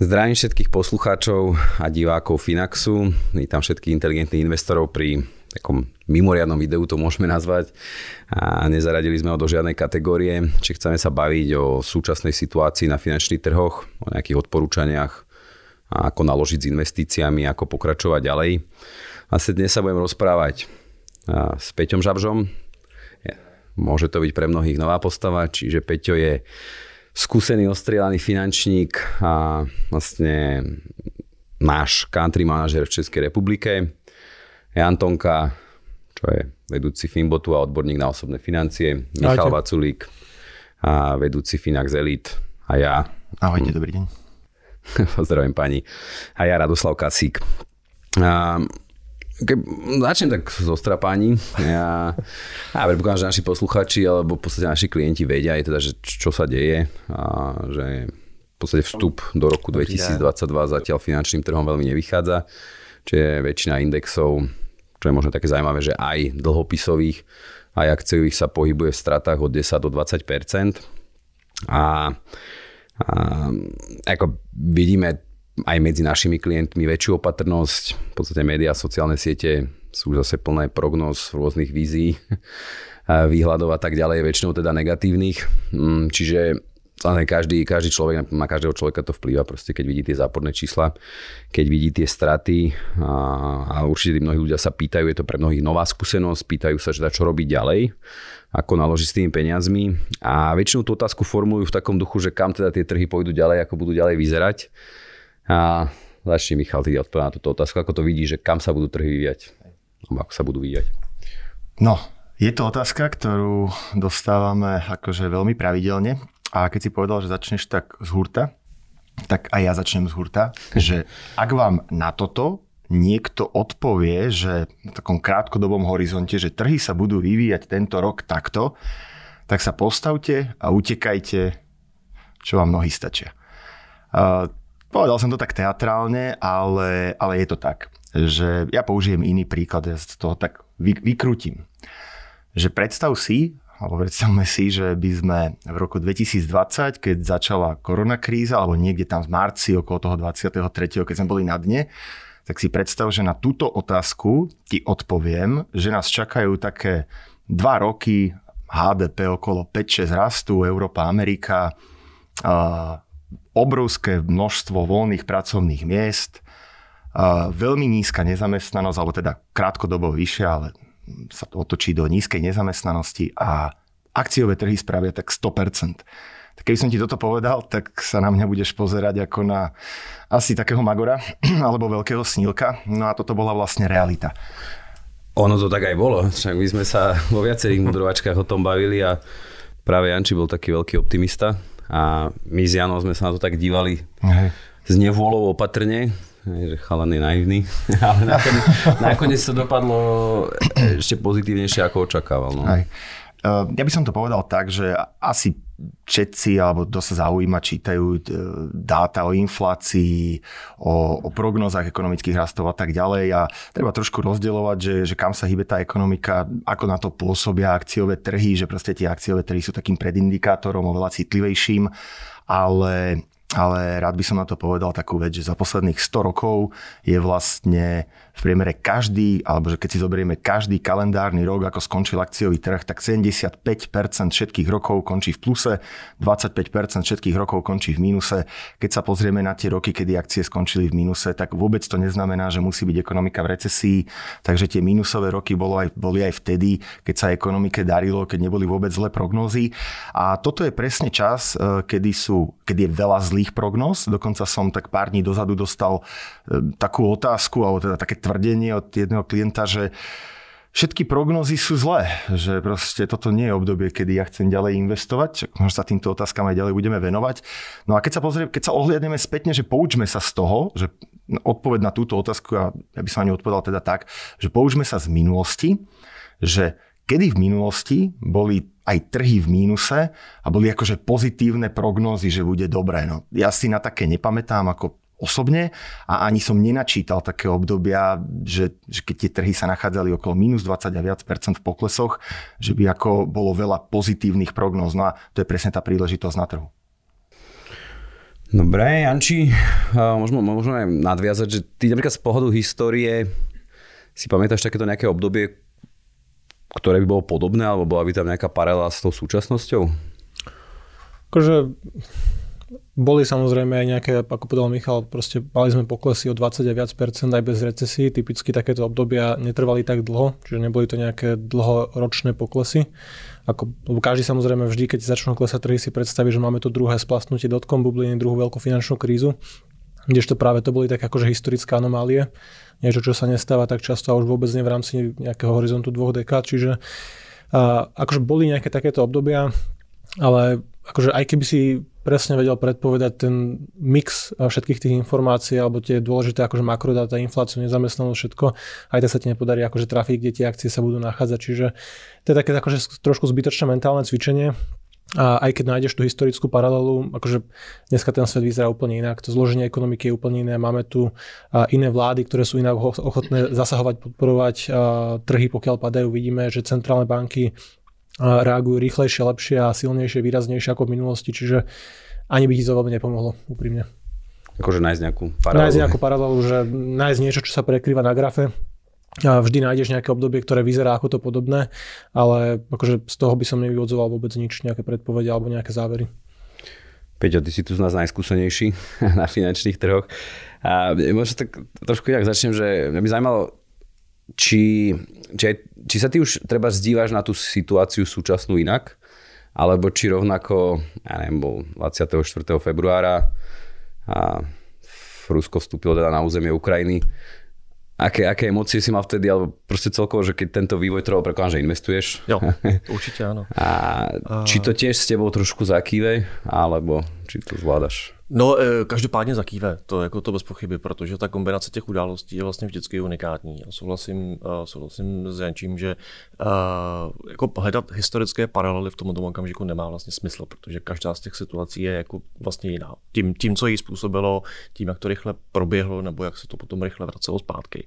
Zdravím všetkých poslucháčov a divákov Finaxu. Vítam všetkých inteligentných investorov pri takom mimoriadnom videu to môžeme nazvať a nezaradili sme ho do žiadnej kategórie, či chceme sa baviť o súčasnej situácii na finančných trhoch, o nejakých odporúčaniach, ako naložiť s investíciami, ako pokračovať ďalej. Asi dnes sa budem rozprávať s Peťom Žabžom. Môže to byť pre mnohých nová postava, čiže Peťo je skúsený, ostrielaný finančník a vlastne náš country manažer v Českej republike Jan Tonka, čo je vedúci Finbotu a odborník na osobné financie, Michal Ahojte. Vaculík a vedúci Finax Elite a ja. Ahojte, dobrý deň. Pozdravím pani. A ja Radoslav Kasík. A, ke, začnem tak zo strapáni. Ja, ja predpokladám, že naši posluchači alebo v podstate naši klienti vedia, je teda, že čo sa deje a že v podstate vstup do roku 2022 zatiaľ finančným trhom veľmi nevychádza. Čiže väčšina indexov čo je možno také zaujímavé, že aj dlhopisových, aj akciových sa pohybuje v stratách od 10 do 20 a, a ako vidíme aj medzi našimi klientmi väčšiu opatrnosť. V podstate médiá, sociálne siete sú zase plné prognóz rôznych vízií, výhľadov a tak ďalej, väčšinou teda negatívnych. Mm, čiže každý, každý človek, na každého človeka to vplýva, proste keď vidí tie záporné čísla, keď vidí tie straty a, a určite mnohí ľudia sa pýtajú, je to pre mnohých nová skúsenosť, pýtajú sa, že čo robiť ďalej, ako naložiť s tými peniazmi a väčšinou tú otázku formulujú v takom duchu, že kam teda tie trhy pôjdu ďalej, ako budú ďalej vyzerať. A začni Michal, ty odpovedať na túto otázku, ako to vidí, že kam sa budú trhy vyvíjať, ako sa budú vyvíjať. No, je to otázka, ktorú dostávame akože veľmi pravidelne a keď si povedal, že začneš tak z hurta, tak aj ja začnem z hurta, že ak vám na toto niekto odpovie, že v takom krátkodobom horizonte, že trhy sa budú vyvíjať tento rok takto, tak sa postavte a utekajte, čo vám nohy stačia. Povedal som to tak teatrálne, ale, ale je to tak, že ja použijem iný príklad, ja z toho tak vy, vykrútim. Že predstav si, alebo predstavme si, že by sme v roku 2020, keď začala koronakríza, alebo niekde tam v marci okolo toho 23., keď sme boli na dne, tak si predstav, že na túto otázku ti odpoviem, že nás čakajú také dva roky HDP okolo 5-6 rastu, Európa, Amerika, obrovské množstvo voľných pracovných miest, veľmi nízka nezamestnanosť, alebo teda krátkodobo vyššia, ale sa to otočí do nízkej nezamestnanosti a akciové trhy spravia tak 100%. Tak keby som ti toto povedal, tak sa na mňa budeš pozerať ako na asi takého magora alebo veľkého snílka. No a toto bola vlastne realita. Ono to tak aj bolo. Však my sme sa vo viacerých mudrovačkách o tom bavili a práve Janči bol taký veľký optimista a my s Janom sme sa na to tak dívali Hej. s nevôľou opatrne, že chalan je naivný, ale nakoniec, nakoniec to dopadlo ešte pozitívnejšie ako očakával. No. Aj. Eh, ja by som to povedal tak, že asi všetci, alebo to sa zaujíma, čítajú eh, dáta o inflácii, o, o prognozách ekonomických rastov a tak ďalej. A treba trošku rozdielovať, že, že kam sa hýbe tá ekonomika, ako na to pôsobia akciové trhy, že proste tie akciové trhy sú takým predindikátorom oveľa citlivejším, ale ale rád by som na to povedal takú vec, že za posledných 100 rokov je vlastne v priemere každý, alebo že keď si zoberieme každý kalendárny rok, ako skončil akciový trh, tak 75% všetkých rokov končí v pluse, 25% všetkých rokov končí v mínuse. Keď sa pozrieme na tie roky, kedy akcie skončili v mínuse, tak vôbec to neznamená, že musí byť ekonomika v recesii. Takže tie mínusové roky bolo aj, boli aj vtedy, keď sa ekonomike darilo, keď neboli vôbec zlé prognózy. A toto je presne čas, e, kedy, sú, kedy je veľa zlých prognóz. Dokonca som tak pár dní dozadu dostal e, takú otázku, alebo teda také tvrdenie od jedného klienta, že všetky prognozy sú zlé, že proste toto nie je obdobie, kedy ja chcem ďalej investovať, možno sa týmto otázkam aj ďalej budeme venovať. No a keď sa, pozrie, keď sa ohliadneme spätne, že poučme sa z toho, že odpoveď na túto otázku, ja, ja by som ani odpovedal teda tak, že poučme sa z minulosti, že kedy v minulosti boli aj trhy v mínuse a boli akože pozitívne prognózy, že bude dobré. No, ja si na také nepamätám ako osobne a ani som nenačítal také obdobia, že, že keď tie trhy sa nachádzali okolo minus 20 a viac percent v poklesoch, že by ako bolo veľa pozitívnych prognóz. No a to je presne tá príležitosť na trhu. Dobre, Janči, môžeme, môžeme nadviazať, že ty napríklad z pohľadu histórie si pamätáš takéto nejaké obdobie, ktoré by bolo podobné, alebo bola by tam nejaká paralela s tou súčasnosťou? Akože boli samozrejme aj nejaké, ako povedal Michal, proste mali sme poklesy o 20 a viac percent aj bez recesí. Typicky takéto obdobia netrvali tak dlho, čiže neboli to nejaké dlhoročné poklesy. Ako, lebo každý samozrejme vždy, keď začnú klesať trhy, si predstaví, že máme to druhé splasnutie dotkom bubliny, druhú veľkú finančnú krízu. Kdežto práve to boli tak akože historické anomálie. Niečo, čo sa nestáva tak často a už vôbec nie v rámci nejakého horizontu dvoch dekád. Čiže a, akože boli nejaké takéto obdobia, ale akože aj keby si presne vedel predpovedať ten mix všetkých tých informácií alebo tie dôležité akože makrodáta, infláciu, nezamestnanosť, všetko, aj tak sa ti nepodarí akože trafiť, kde tie akcie sa budú nachádzať. Čiže to je také akože trošku zbytočné mentálne cvičenie, a aj keď nájdeš tú historickú paralelu, akože dneska ten svet vyzerá úplne inak, to zloženie ekonomiky je úplne iné, máme tu iné vlády, ktoré sú inak ochotné zasahovať, podporovať trhy, pokiaľ padajú. Vidíme, že centrálne banky reagujú rýchlejšie, lepšie a silnejšie, výraznejšie ako v minulosti, čiže ani by ti to veľmi nepomohlo, úprimne. Akože nájsť nejakú paralelu. Nájsť nejakú paralelu, že nájsť niečo, čo sa prekrýva na grafe, a vždy nájdeš nejaké obdobie, ktoré vyzerá ako to podobné, ale akože z toho by som nevyvodzoval vôbec nič, nejaké predpovede alebo nejaké závery. Peťo, ty si tu z nás najskúsenejší na finančných trhoch. A možno tak trošku inak začnem, že mňa by zaujímalo, či, či, či sa ty už treba zdívaš na tú situáciu súčasnú inak, alebo či rovnako, ja neviem, bol 24. februára a Rusko vstúpilo teda na územie Ukrajiny. Aké, aké emócie si mal vtedy, alebo proste celkovo, že keď tento vývoj trval, prekladám, že investuješ? Jo, určite áno. A či to tiež s tebou trošku zakýve, alebo či to zvládaš? No, e, každopádně zakýve, to jako to bez pochyby, protože ta kombinace těch událostí je vlastně vždycky unikátní. A souhlasím, uh, souhlasím s Jančím, že uh, jako hledat historické paralely v tomto okamžiku nemá vlastně smysl, protože každá z těch situací je jako vlastně jiná. Tím, tím co jí způsobilo, tím, jak to rychle proběhlo, nebo jak se to potom rychle vracelo zpátky.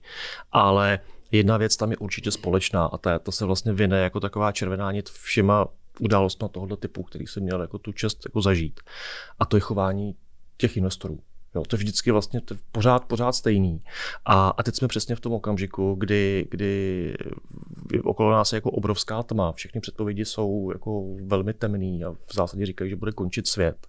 Ale jedna věc tam je určitě společná a ta, to se vlastně vyne jako taková červená nit všema událostmi tohoto typu, který jsem měl jako tu čest jako zažít. A to je chování těch investorů. Jo, to je vždycky vlastně to je pořád, pořád stejný. A, a teď jsme přesně v tom okamžiku, kdy, kdy okolo nás je jako obrovská tma. Všechny předpovědi jsou jako velmi temný a v zásadě říkají, že bude končit svět.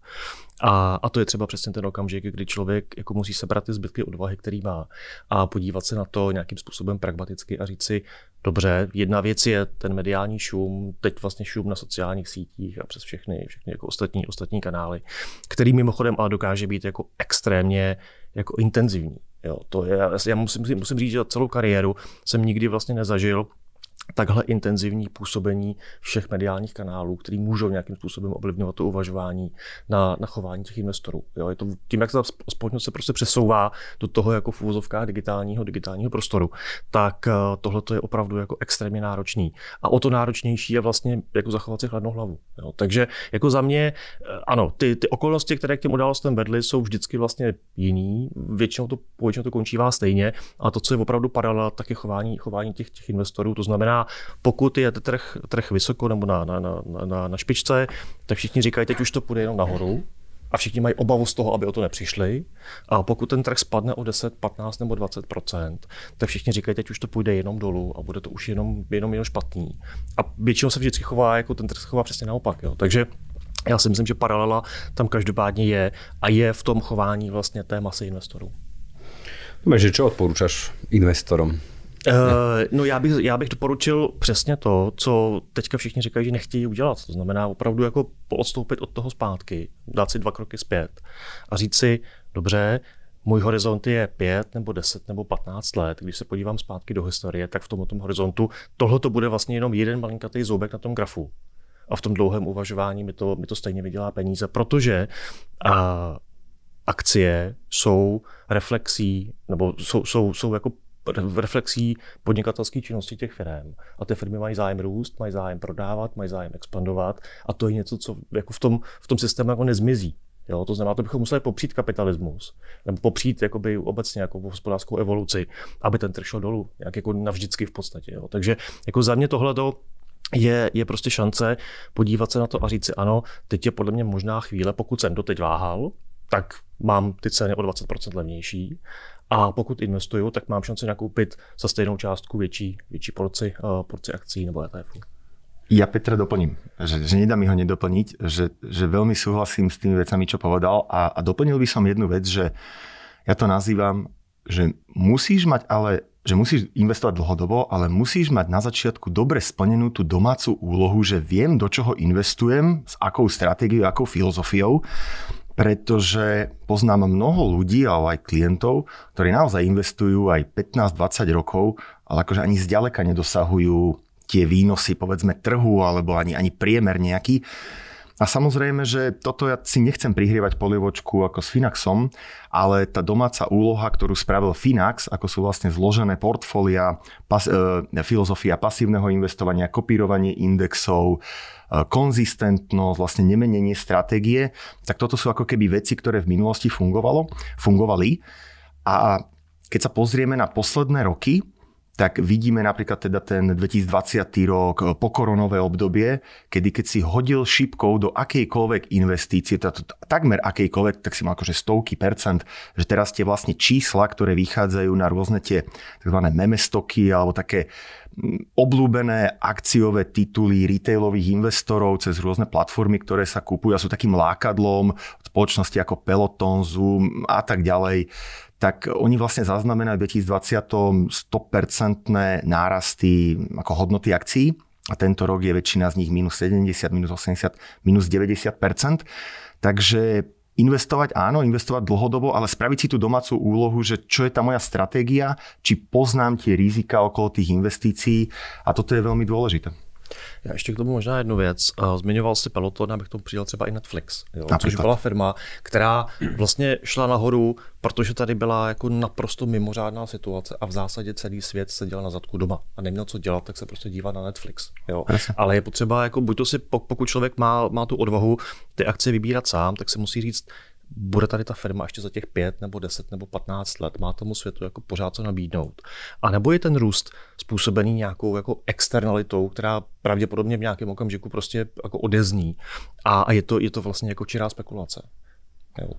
A, a to je třeba přesně ten okamžik, kdy člověk jako musí sebrat ty zbytky odvahy, který má a podívat se na to nějakým způsobem pragmaticky a říct si, dobře, jedna věc je ten mediální šum, teď vlastně šum na sociálních sítích a přes všechny, všechny jako ostatní, ostatní kanály, který mimochodem ale dokáže být jako extrémně jako intenzivní. Jo, to je, já musím, musím říct, že celou kariéru jsem nikdy vlastně nezažil takhle intenzivní působení všech mediálních kanálů, který můžou nějakým způsobem ovlivňovat to uvažování na, na chování těch investorů. Jo, je to tím, jak ta společnost se prostě přesouvá do toho jako v úvozovkách digitálního, digitálního prostoru, tak eh, tohle je opravdu jako extrémně náročný. A o to náročnější je vlastně jako zachovat si chladnou hlavu. Jo. Takže jako za mě, eh, ano, ty, ty okolnosti, které k těm událostem vedly, jsou vždycky vlastně jiný. Většinou to, většinou to končívá stejně, a to, co je opravdu paralela, tak je chování, chování těch, těch investorů. To znamená, znamená, pokud je trh, trh vysoko nebo na, na, na, na, špičce, tak všichni říkají, teď už to půjde jenom nahoru, a všichni mají obavu z toho, aby o to nepřišli. A pokud ten trh spadne o 10, 15 nebo 20 tak všichni říkají, teď už to půjde jenom dolů a bude to už jenom, jenom, jenom špatný. A většinou se vždycky chová, jako ten trh se chová přesně naopak. Jo. Takže já si myslím, že paralela tam každopádně je a je v tom chování vlastně té masy investorů. Takže čo odporúčaš investorom? Uh, no já bych, já bych doporučil přesně to, co teďka všichni říkají, že nechtějí udělat. To znamená opravdu jako odstoupit od toho zpátky, dát si dva kroky zpět a říct si, dobře, můj horizont je 5 nebo 10 nebo 15 let. Když se podívám zpátky do historie, tak v tomto horizontu tohle to bude vlastně jenom jeden malinkatý zoubek na tom grafu. A v tom dlouhém uvažování mi to, mi to stejně vydělá peníze, protože a, akcie jsou reflexí, nebo jsou, jsou, jsou jako reflexí podnikatelské činnosti těch firm. A ty firmy mají zájem růst, mají zájem prodávat, mají zájem expandovat a to je něco, co jako v, tom, v tom systému jako nezmizí. Jo, to znamená, to bychom museli popřít kapitalismus, nebo popřít jakoby obecně jako hospodářskou evoluci, aby ten trh šel dolů, jak jako navždycky v podstatě. Jo. Takže jako za mě tohle je, je prostě šance podívat se na to a říct si ano, teď je podle mě možná chvíle, pokud jsem doteď váhal, tak mám ty ceny o 20% levnější a pokud investuju, tak mám šanci nakoupit za stejnou částku větší, větší porci, uh, porci akcí nebo ETF. Ja Petra doplním, že, že nedá mi ho nedoplniť, že, že veľmi súhlasím s tými vecami, čo povedal. A, a doplnil by som jednu vec, že ja to nazývam, že musíš mať ale že musíš investovať dlhodobo, ale musíš mať na začiatku dobre splnenú tú domácu úlohu, že viem, do čoho investujem, s akou stratégiou, akou filozofiou pretože poznám mnoho ľudí, ale aj klientov, ktorí naozaj investujú aj 15-20 rokov, ale akože ani zďaleka nedosahujú tie výnosy, povedzme, trhu alebo ani, ani priemer nejaký. A samozrejme, že toto ja si nechcem prihrievať polievočku ako s Finaxom, ale tá domáca úloha, ktorú spravil Finax, ako sú vlastne zložené portfólia, pas, e, filozofia pasívneho investovania, kopírovanie indexov, konzistentnosť, vlastne nemenenie stratégie, tak toto sú ako keby veci, ktoré v minulosti fungovalo, fungovali. A keď sa pozrieme na posledné roky, tak vidíme napríklad teda ten 2020 rok, eh, pokoronové obdobie, kedy keď si hodil šipkou do akejkoľvek investície, teda takmer akejkoľvek, tak si mal akože stovky percent, že teraz tie vlastne čísla, ktoré vychádzajú na rôzne tie tzv. memestoky alebo také mm, obľúbené akciové tituly retailových investorov cez rôzne platformy, ktoré sa kúpujú a sú takým lákadlom spoločnosti ako Peloton, Zoom a tak ďalej tak oni vlastne zaznamenajú v 2020 100% nárasty ako hodnoty akcií a tento rok je väčšina z nich minus 70, minus 80, minus 90%. Takže investovať áno, investovať dlhodobo, ale spraviť si tú domácu úlohu, že čo je tá moja stratégia, či poznám tie rizika okolo tých investícií a toto je veľmi dôležité. Já ještě k tomu možná jednu věc. Zmiňoval si Peloton, abych tomu přidal třeba i Netflix, jo? což byla firma, která vlastně šla nahoru, protože tady byla jako naprosto mimořádná situace a v zásadě celý svět seděl na zadku doma a neměl co dělat, tak se prostě dívá na Netflix. Jo? Ale je potřeba, jako buď to si, pokud člověk má, má tu odvahu ty akcie vybírat sám, tak se musí říct, bude tady ta firma ještě za těch pět nebo deset nebo patnáct let, má tomu světu jako pořád co nabídnout. A nebo je ten růst způsobený nějakou jako externalitou, která pravděpodobně v nějakém okamžiku prostě jako odezní a, a je, to, je to vlastně jako čirá spekulace.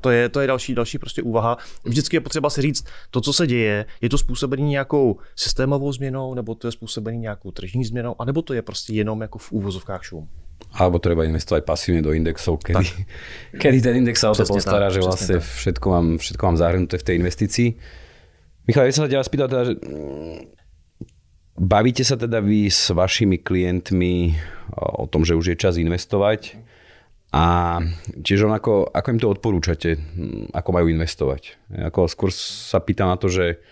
To je, to je další, další prostě úvaha. Vždycky je potřeba si říct, to, co se děje, je to způsobený nějakou systémovou změnou, nebo to je způsobený nějakou tržní změnou, anebo to je prostě jenom jako v úvozovkách šum alebo treba investovať pasívne do indexov, kedy, kedy ten index sa o to postará, že vlastne tak. všetko mám, všetko mám zahrnuté v tej investícii. Michal, ja sa ťa spýtal teda, že mm, bavíte sa teda vy s vašimi klientmi o tom, že už je čas investovať a tiež on ako, ako im to odporúčate, mm, ako majú investovať. Ako skôr sa pýtam na to, že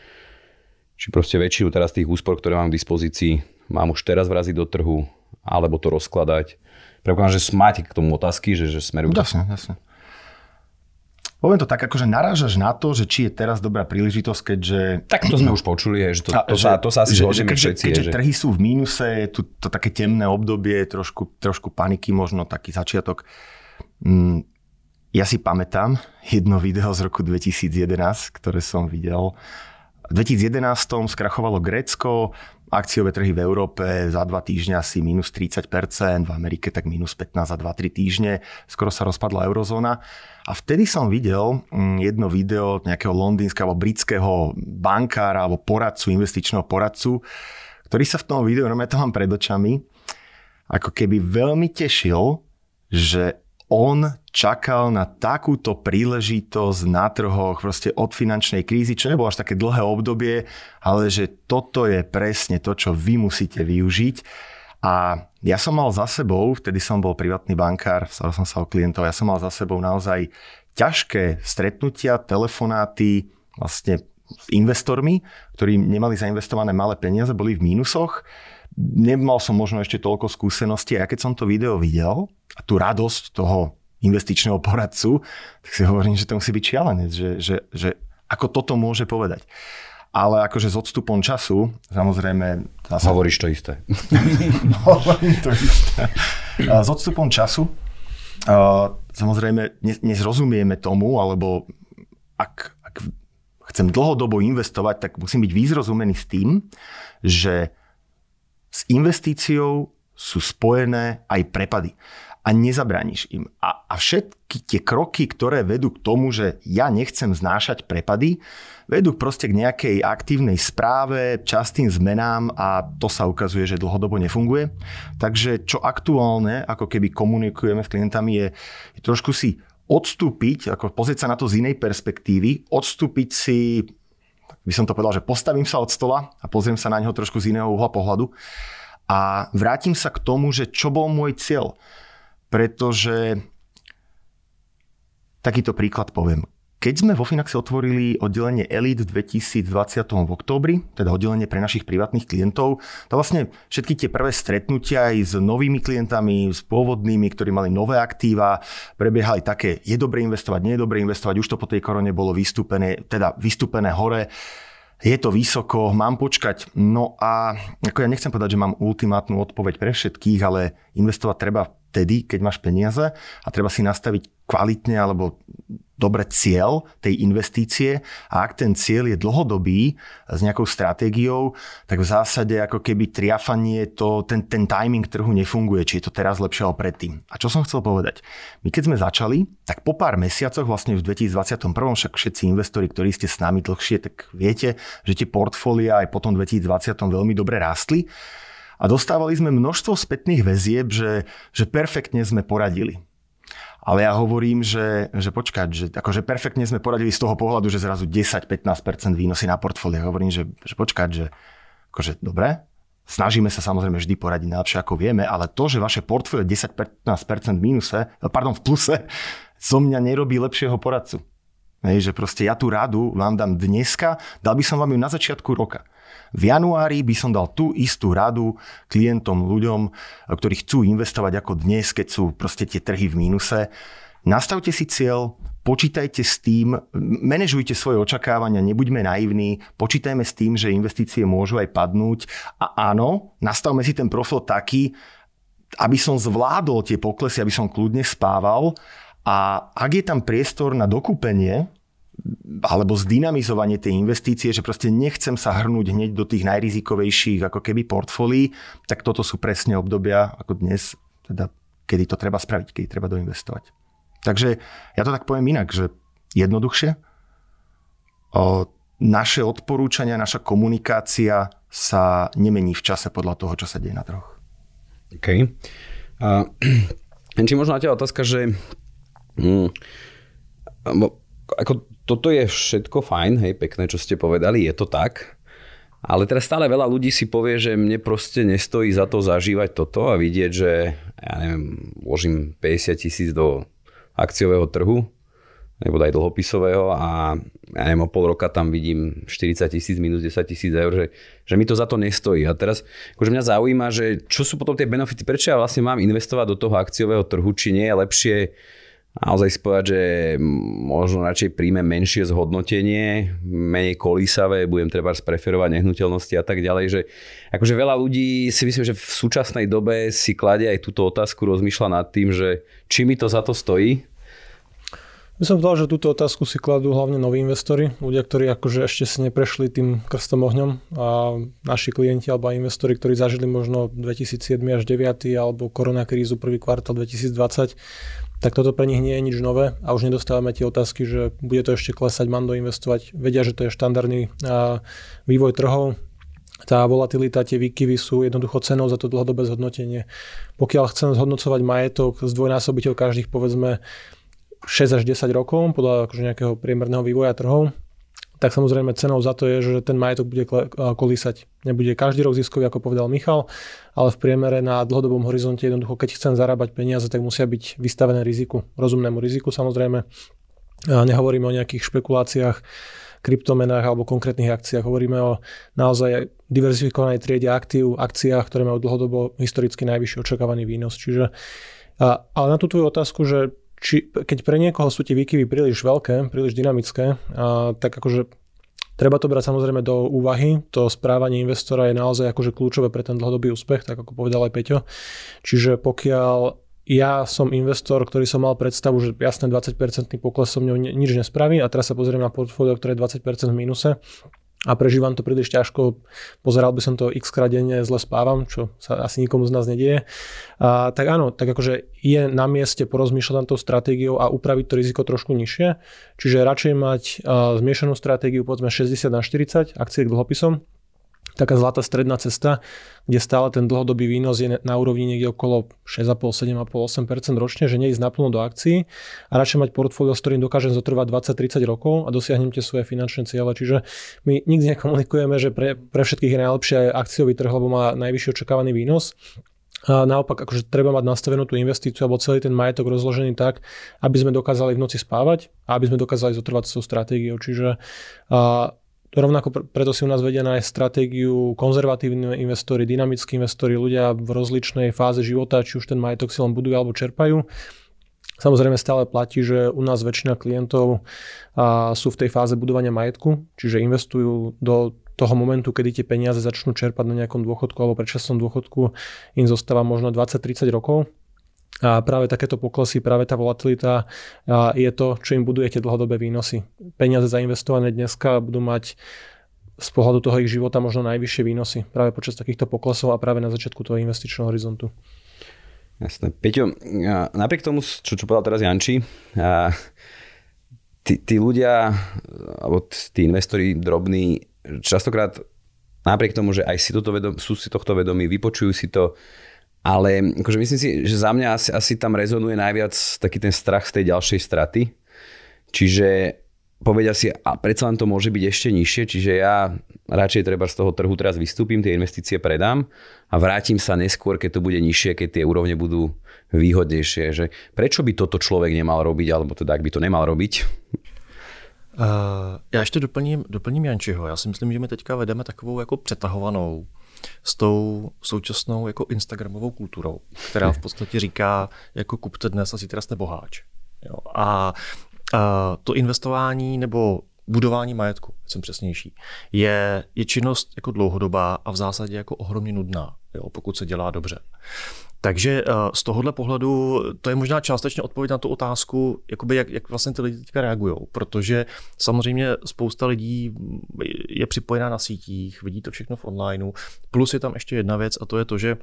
či proste väčšinu teraz tých úspor, ktoré mám k dispozícii, mám už teraz vraziť do trhu, alebo to rozkladať Predpokladám, že máte k tomu otázky, že, že smerujú. Jasne, jasne. Poviem to tak, akože narážaš na to, že či je teraz dobrá príležitosť, keďže... Tak to sme už počuli, že to, to, sa, to sa asi že, že keďže, všetci. Keďže že... trhy sú v mínuse, je tu to také temné obdobie, trošku, trošku paniky, možno taký začiatok. Mm, ja si pamätám jedno video z roku 2011, ktoré som videl. V 2011 skrachovalo Grécko, akciové trhy v Európe za dva týždňa asi minus 30%, v Amerike tak minus 15 za 2-3 týždne, skoro sa rozpadla eurozóna. A vtedy som videl mm, jedno video nejakého londýnskeho alebo britského bankára alebo poradcu, investičného poradcu, ktorý sa v tom videu, no to mám pred očami, ako keby veľmi tešil, že on čakal na takúto príležitosť na trhoch proste od finančnej krízy, čo nebolo až také dlhé obdobie, ale že toto je presne to, čo vy musíte využiť. A ja som mal za sebou, vtedy som bol privátny bankár, staral som sa o klientov, ja som mal za sebou naozaj ťažké stretnutia, telefonáty, vlastne investormi, ktorí nemali zainvestované malé peniaze, boli v mínusoch. Nemal som možno ešte toľko skúseností a ja keď som to video videl a tú radosť toho investičného poradcu, tak si hovorím, že to musí byť šialenec, že, že, že ako toto môže povedať. Ale akože s odstupom času, samozrejme... Zase... Hovoríš to isté. Hovorím to isté. S odstupom času, samozrejme, nezrozumieme tomu, alebo ak, ak chcem dlhodobo investovať, tak musím byť výzrozumený s tým, že s investíciou sú spojené aj prepady a nezabrániš im. A, a všetky tie kroky, ktoré vedú k tomu, že ja nechcem znášať prepady, vedú proste k nejakej aktívnej správe, častým zmenám a to sa ukazuje, že dlhodobo nefunguje. Takže čo aktuálne, ako keby komunikujeme s klientami, je, je trošku si odstúpiť, ako pozrieť sa na to z inej perspektívy, odstúpiť si, by som to povedal, že postavím sa od stola a pozriem sa na neho trošku z iného uhla pohľadu a vrátim sa k tomu, že čo bol môj cieľ pretože takýto príklad poviem. Keď sme vo Finaxe otvorili oddelenie Elite v 2020 v októbri, teda oddelenie pre našich privátnych klientov, to vlastne všetky tie prvé stretnutia aj s novými klientami, s pôvodnými, ktorí mali nové aktíva, prebiehali také, je dobre investovať, nie je dobre investovať, už to po tej korone bolo vystúpené, teda vystúpené hore je to vysoko, mám počkať. No a ako ja nechcem povedať, že mám ultimátnu odpoveď pre všetkých, ale investovať treba vtedy, keď máš peniaze a treba si nastaviť kvalitne alebo dobre cieľ tej investície a ak ten cieľ je dlhodobý s nejakou stratégiou, tak v zásade ako keby triafanie, to, ten, ten timing trhu nefunguje, či je to teraz lepšie alebo predtým. A čo som chcel povedať? My keď sme začali, tak po pár mesiacoch, vlastne v 2021, však všetci investori, ktorí ste s nami dlhšie, tak viete, že tie portfólia aj potom 2020 veľmi dobre rástli a dostávali sme množstvo spätných väzieb, že, že perfektne sme poradili. Ale ja hovorím, že, že počkať, že akože perfektne sme poradili z toho pohľadu, že zrazu 10-15% výnosy na portfólio. Hovorím, že, že počkať, že akože dobre, snažíme sa samozrejme vždy poradiť najlepšie ako vieme, ale to, že vaše portfólio 10-15% v mínuse, pardon, v pluse, zo mňa nerobí lepšieho poradcu. Hej, že proste ja tú radu vám dám dneska, dal by som vám ju na začiatku roka. V januári by som dal tú istú radu klientom, ľuďom, ktorí chcú investovať ako dnes, keď sú proste tie trhy v mínuse. Nastavte si cieľ, počítajte s tým, manažujte svoje očakávania, nebuďme naivní, počítajme s tým, že investície môžu aj padnúť a áno, nastavme si ten profil taký, aby som zvládol tie poklesy, aby som kľudne spával a ak je tam priestor na dokúpenie, alebo zdynamizovanie tej investície, že proste nechcem sa hrnúť hneď do tých najrizikovejších ako keby portfólií, tak toto sú presne obdobia ako dnes, teda kedy to treba spraviť, kedy treba doinvestovať. Takže ja to tak poviem inak, že jednoduchšie, o, naše odporúčania, naša komunikácia sa nemení v čase podľa toho, čo sa deje na troch. OK. Uh, či možno na teba otázka, že mm, ako toto je všetko fajn, hej, pekné, čo ste povedali, je to tak. Ale teraz stále veľa ľudí si povie, že mne proste nestojí za to zažívať toto a vidieť, že ja neviem, vložím 50 tisíc do akciového trhu, nebo aj dlhopisového a ja neviem, o pol roka tam vidím 40 tisíc minus 10 tisíc eur, že, že mi to za to nestojí. A teraz akože mňa zaujíma, že čo sú potom tie benefity, prečo ja vlastne mám investovať do toho akciového trhu, či nie je lepšie naozaj si povedať, že možno radšej príjme menšie zhodnotenie, menej kolísavé, budem treba preferovať nehnuteľnosti a tak ďalej, že akože veľa ľudí si myslím, že v súčasnej dobe si kladie aj túto otázku, rozmýšľa nad tým, že či mi to za to stojí. My som povedal, že túto otázku si kladú hlavne noví investori, ľudia, ktorí akože ešte si neprešli tým krstom ohňom a naši klienti alebo investori, ktorí zažili možno 2007 až 2009 alebo koronakrízu prvý kvartál 2020, tak toto pre nich nie je nič nové a už nedostávame tie otázky, že bude to ešte klesať, mám doinvestovať. Vedia, že to je štandardný vývoj trhov, tá volatilita, tie výkyvy sú jednoducho cenou za to dlhodobé zhodnotenie. Pokiaľ chcem zhodnocovať majetok, zdvojnásobiteľ každých povedzme 6 až 10 rokov podľa akože nejakého priemerného vývoja trhov, tak samozrejme cenou za to je, že ten majetok bude kolísať. Nebude každý rok ziskový, ako povedal Michal, ale v priemere na dlhodobom horizonte jednoducho, keď chcem zarábať peniaze, tak musia byť vystavené riziku, rozumnému riziku samozrejme. Nehovoríme o nejakých špekuláciách, kryptomenách alebo konkrétnych akciách. Hovoríme o naozaj diverzifikovanej triede aktív, akciách, ktoré majú dlhodobo historicky najvyšší očakávaný výnos. Čiže, a, ale na tú tvoju otázku, že či, keď pre niekoho sú tie výkyvy príliš veľké, príliš dynamické, a, tak akože Treba to brať samozrejme do úvahy. To správanie investora je naozaj akože kľúčové pre ten dlhodobý úspech, tak ako povedal aj Peťo. Čiže pokiaľ ja som investor, ktorý som mal predstavu, že jasné 20% pokles som mňou nič nespraví a teraz sa pozriem na portfólio, ktoré je 20% v mínuse, a prežívam to príliš ťažko. Pozeral by som to x krát denne, zle spávam, čo sa asi nikomu z nás nedieje. A, tak áno, tak akože je na mieste porozmýšľať nad tou stratégiou a upraviť to riziko trošku nižšie. Čiže radšej mať a, zmiešanú stratégiu povedzme 60 na 40 akcie k dlhopisom, taká zlatá stredná cesta, kde stále ten dlhodobý výnos je na úrovni niekde okolo 6,5, 7,5, 8 ročne, že neísť naplno do akcií a radšej mať portfólio, s ktorým dokážem zotrvať 20-30 rokov a dosiahnem tie svoje finančné ciele. Čiže my nikdy nekomunikujeme, že pre, pre všetkých je najlepšie akciový trh, lebo má najvyšší očakávaný výnos. A naopak, akože treba mať nastavenú tú investíciu alebo celý ten majetok rozložený tak, aby sme dokázali v noci spávať a aby sme dokázali zotrvať s tou stratégiou. Čiže a, Rovnako preto si u nás vedia nájsť stratégiu konzervatívni investori, dynamickí investori, ľudia v rozličnej fáze života, či už ten majetok si len budujú alebo čerpajú. Samozrejme stále platí, že u nás väčšina klientov a, sú v tej fáze budovania majetku, čiže investujú do toho momentu, kedy tie peniaze začnú čerpať na nejakom dôchodku alebo predčasnom dôchodku, im zostáva možno 20-30 rokov. A práve takéto poklesy, práve tá volatilita je to, čo im buduje tie dlhodobé výnosy. Peniaze zainvestované dneska budú mať z pohľadu toho ich života možno najvyššie výnosy práve počas takýchto poklesov a práve na začiatku toho investičného horizontu. Jasné. Peťo, napriek tomu, čo, čo povedal teraz Janči, a tí, tí ľudia, alebo tí investori drobní, častokrát napriek tomu, že aj si toto vedom, sú si tohto vedomí, vypočujú si to, ale akože myslím si, že za mňa asi, asi tam rezonuje najviac taký ten strach z tej ďalšej straty. Čiže povedia si, a predsa len to môže byť ešte nižšie, čiže ja radšej treba z toho trhu teraz vystúpim, tie investície predám a vrátim sa neskôr, keď to bude nižšie, keď tie úrovne budú výhodnejšie. Že prečo by toto človek nemal robiť, alebo teda ak by to nemal robiť? Uh, já ještě doplním, doplním Jančiho. Já si myslím, že my teďka vedeme takovou jako přetahovanou s tou současnou jako Instagramovou kulturou, která v podstatě říká, jako kupte dnes a zítra jste boháč. Jo. A, a to investování nebo budování majetku, jsem přesnější, je, je činnost jako dlouhodobá a v zásadě jako ohromně nudná, jo, pokud se dělá dobře. Takže eh, z tohohle pohledu to je možná částečně odpověď na tu otázku, jakoby jak, jak vlastně ty lidi teďka reagují, protože samozřejmě spousta lidí je připojená na sítích, vidí to všechno v onlineu, plus je tam ještě jedna věc a to je to, že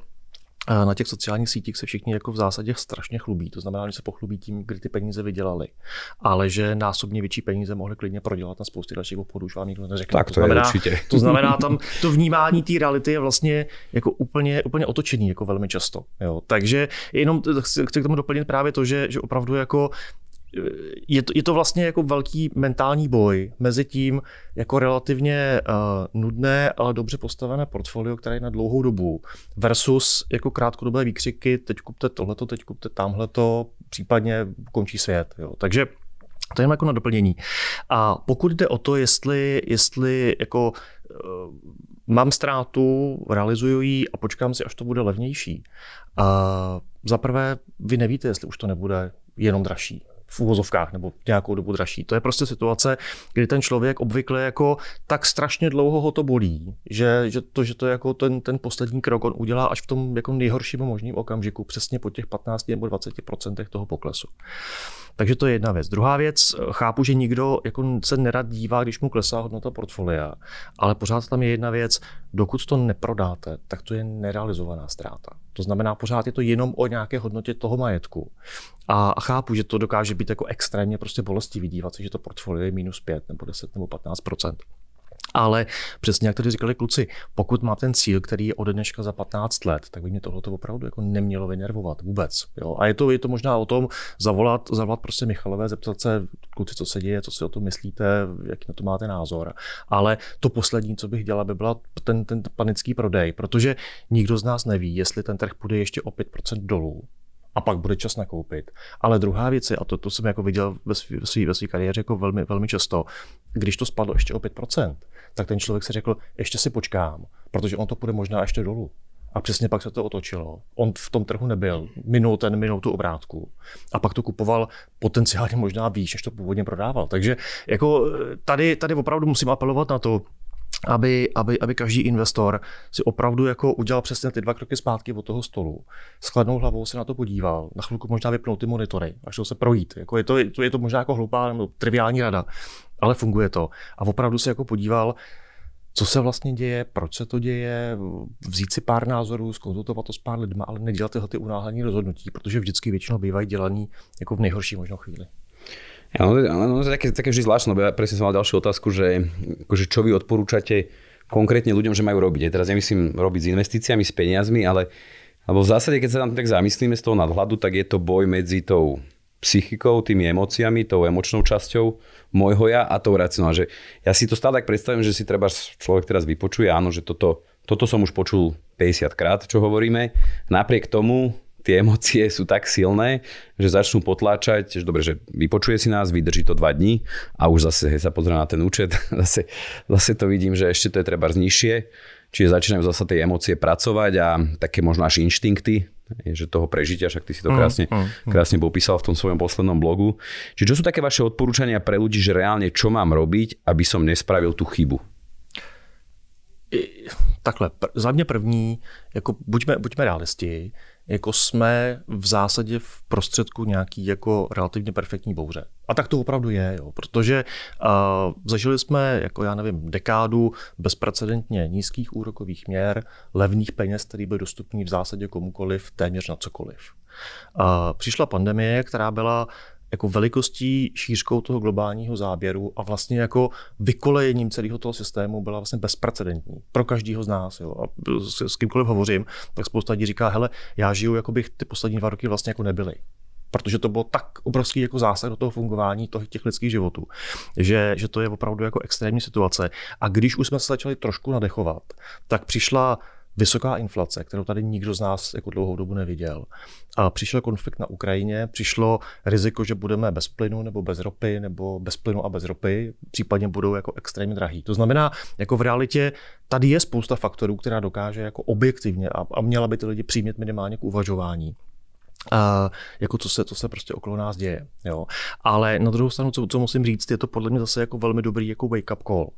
na těch sociálních sítích se všichni jako v zásadě strašně chlubí. To znamená, že se pochlubí tím, kdy ty peníze vydělali. Ale že násobně větší peníze mohli klidně prodělat na spousty dalších obchodů, už vám nikdo neřekne. Tak to, to znamená, je určitě. To znamená, tam to vnímání té reality je vlastně jako úplně, úplně otočený jako velmi často. Jo. Takže jenom chci k tomu doplnit právě to, že, že opravdu jako je to, je to vlastně jako velký mentální boj mezi tím jako relativně uh, nudné, ale dobře postavené portfolio, které je na dlouhou dobu versus jako krátkodobé výkřiky, teď kupte tohleto, teď kupte tamhleto, případně končí svět. Jo. Takže to je jako na doplnění. A pokud jde o to, jestli, jestli jako uh, mám ztrátu, realizuju ji a počkám si, až to bude levnější. Uh, za prvé, vy nevíte, jestli už to nebude jenom dražší v úvozovkách nebo nějakou dobu dražší. To je prostě situace, kdy ten člověk obvykle jako tak strašně dlouho ho to bolí, že, že to, že to jako ten, ten poslední krok on udělá až v tom jako nejhorším možným okamžiku, přesně po těch 15 nebo 20% toho poklesu. Takže to je jedna věc. Druhá věc, chápu, že nikdo jako se nerad dívá, když mu klesá hodnota portfolia, ale pořád tam je jedna věc, dokud to neprodáte, tak to je nerealizovaná ztráta. To znamená, pořád je to jenom o nějaké hodnotě toho majetku. A chápu, že to dokáže být jako extrémně prostě bolestivý dívat se, že to portfolio je minus 5 nebo 10 nebo 15 ale přesně jak tady říkali kluci, pokud má ten cíl, který je ode dneška za 15 let, tak by mě tohle opravdu jako nemělo vynervovat vůbec. Jo? A je to, je to možná o tom zavolat, zavolat prostě Michalové, zeptat se, kluci, co se děje, co si o tom myslíte, jaký na to máte názor. Ale to poslední, co bych dělala, by byla ten, ten panický prodej, protože nikdo z nás neví, jestli ten trh půjde ještě o 5% dolů a pak bude čas nakoupit. Ale druhá věc je, a to, to jsem jako viděl ve své ve kariéře jako velmi, velmi často, když to spadlo ještě o 5%, tak ten člověk si řekl, ještě si počkám, protože on to půjde možná ještě dolů. A přesně pak se to otočilo. On v tom trhu nebyl, minul ten, minul tu obrátku. A pak to kupoval potenciálně možná výš, než to původně prodával. Takže jako tady, tady opravdu musím apelovat na to, aby, aby, aby každý investor si opravdu jako udělal přesně ty dva kroky zpátky od toho stolu. S chladnou hlavou se na to podíval, na chvilku možná vypnout ty monitory a šel se projít. Jako je, to, je, to, možná jako hloupá nebo triviální rada, ale funguje to. A opravdu se jako podíval, co se vlastně děje, proč se to děje, vzít si pár názorů, skonzultovat to s pár lidma, ale nedělat tyhle ty unáhlení rozhodnutí, protože vždycky většinou bývají dělaný jako v nejhorší možnou chvíli. Ja, no, no, to také, také vždy zvláštne, lebo ja presne som mal ďalšiu otázku, že akože čo vy odporúčate konkrétne ľuďom, že majú robiť. Ja teraz nemyslím robiť s investíciami, s peniazmi, ale lebo v zásade, keď sa tam tak zamyslíme z toho nadhľadu, tak je to boj medzi tou psychikou, tými emóciami, tou emočnou časťou môjho ja a tou racionálnou. Že ja si to stále tak predstavím, že si treba človek teraz vypočuje, áno, že toto, toto som už počul 50 krát, čo hovoríme. Napriek tomu tie emócie sú tak silné, že začnú potláčať, že dobre, že vypočuje si nás, vydrží to dva dní a už zase hej, sa pozrie na ten účet, zase, zase to vidím, že ešte to je treba nižšie, čiže začínajú zase tie emócie pracovať a také možno až inštinkty, že toho prežitia, však ty si to mm, krásne, mm, mm. krásne popísal v tom svojom poslednom blogu. Čiže čo sú také vaše odporúčania pre ľudí, že reálne čo mám robiť, aby som nespravil tú chybu? Takhle, za mě první, jako buďme, buďme realisti, jako jsme v zásadě v prostředku nějaký jako relativně perfektní bouře. A tak to opravdu je, jo, protože uh, zažili jsme, jako já nevím, dekádu bezprecedentně nízkých úrokových měr, levných peněz, které byly dostupné v zásadě komukoliv, téměř na cokoliv. Uh, přišla pandemie, která byla jako velikostí, šířkou toho globálního záběru a vlastně jako vykolejením celého toho systému byla vlastně bezprecedentní pro každého z nás. Jo. A s, s kýmkoliv hovořím, tak spousta lidí říká, hele, já žiju, jako bych ty poslední dva roky vlastně jako nebyly protože to bylo tak obrovský jako zásah do toho fungování toho, těch lidských životů, že, že to je opravdu jako extrémní situace. A když už jsme se začali trošku nadechovat, tak přišla vysoká inflace, kterou tady nikdo z nás jako dlouhou dobu neviděl. A přišel konflikt na Ukrajině, přišlo riziko, že budeme bez plynu nebo bez ropy, nebo bez plynu a bez ropy, případně budou jako extrémně drahý. To znamená, jako v realitě tady je spousta faktorů, která dokáže jako objektivně a, a měla by ty lidi přimět minimálně k uvažování Jako co se, to se prostě okolo nás děje. Jo. Ale na druhou stranu, co, co musím říct, je to podle mě zase jako velmi dobrý jako wake up call.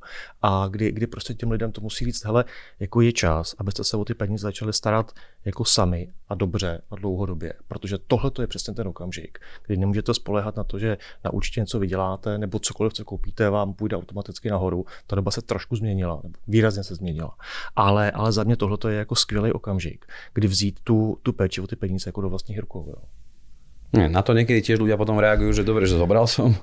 A kdy, kdy prostě těm lidem to musí říct, hele, jako je čas, abyste se o ty peníze začali starat jako sami a dobře a dlouhodobě. Protože tohle to je přesně ten okamžik, kdy nemůžete spolehat na to, že na účtě něco vyděláte nebo cokoliv, co koupíte, vám půjde automaticky nahoru. Ta doba se trošku změnila, nebo výrazně se změnila. Ale, ale za mě tohle je jako skvělý okamžik, kdy vzít tu, tu péči o ty peníze jako do vlastních rukou. Jo. Nie, na to niekedy tiež ľudia potom reagujú, že dobre, že zobral som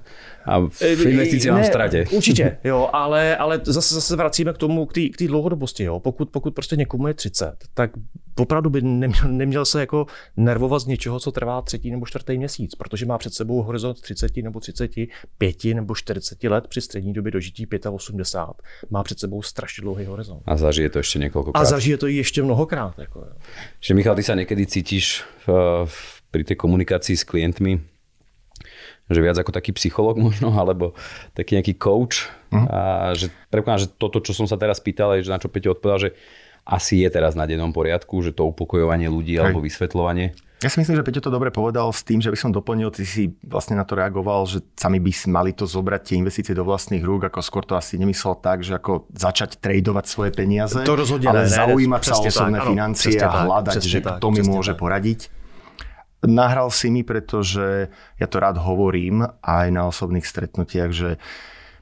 a v e, investícii mám strate. Určitě, jo, ale, ale zase, zase vracíme k tomu, k té dlouhodobosti. Jo. Pokud, pokud prostě někomu je 30, tak opravdu by neměl, neměl se jako nervovat z něčeho, co trvá třetí nebo čtvrtý měsíc, protože má před sebou horizont 30 nebo 35 nebo 40 let při střední době dožití 85. Má před sebou strašně dlouhý horizont. A zažije to ještě několikrát. A zažije to ještě mnohokrát. Jako, jo. Že Michal, ty se někdy cítíš v, v pri tej komunikácii s klientmi, že viac ako taký psychológ možno, alebo taký nejaký coach. Uh-huh. A že predpokladám, že toto, čo som sa teraz pýtal, je, že na čo Peťo odpovedal, že asi je teraz na dennom poriadku, že to upokojovanie ľudí Hej. alebo vysvetľovanie. Ja si myslím, že Peťo to dobre povedal s tým, že by som doplnil, ty si vlastne na to reagoval, že sami by si mali to zobrať tie investície do vlastných rúk, ako skôr to asi nemyslel tak, že ako začať tradovať svoje peniaze, to rozhodne ale ne, zaujímať ne, sa o osobné tak, financie áno, a hľadať, že tak, kto mi môže tak. poradiť. Nahral si mi, pretože ja to rád hovorím aj na osobných stretnutiach, že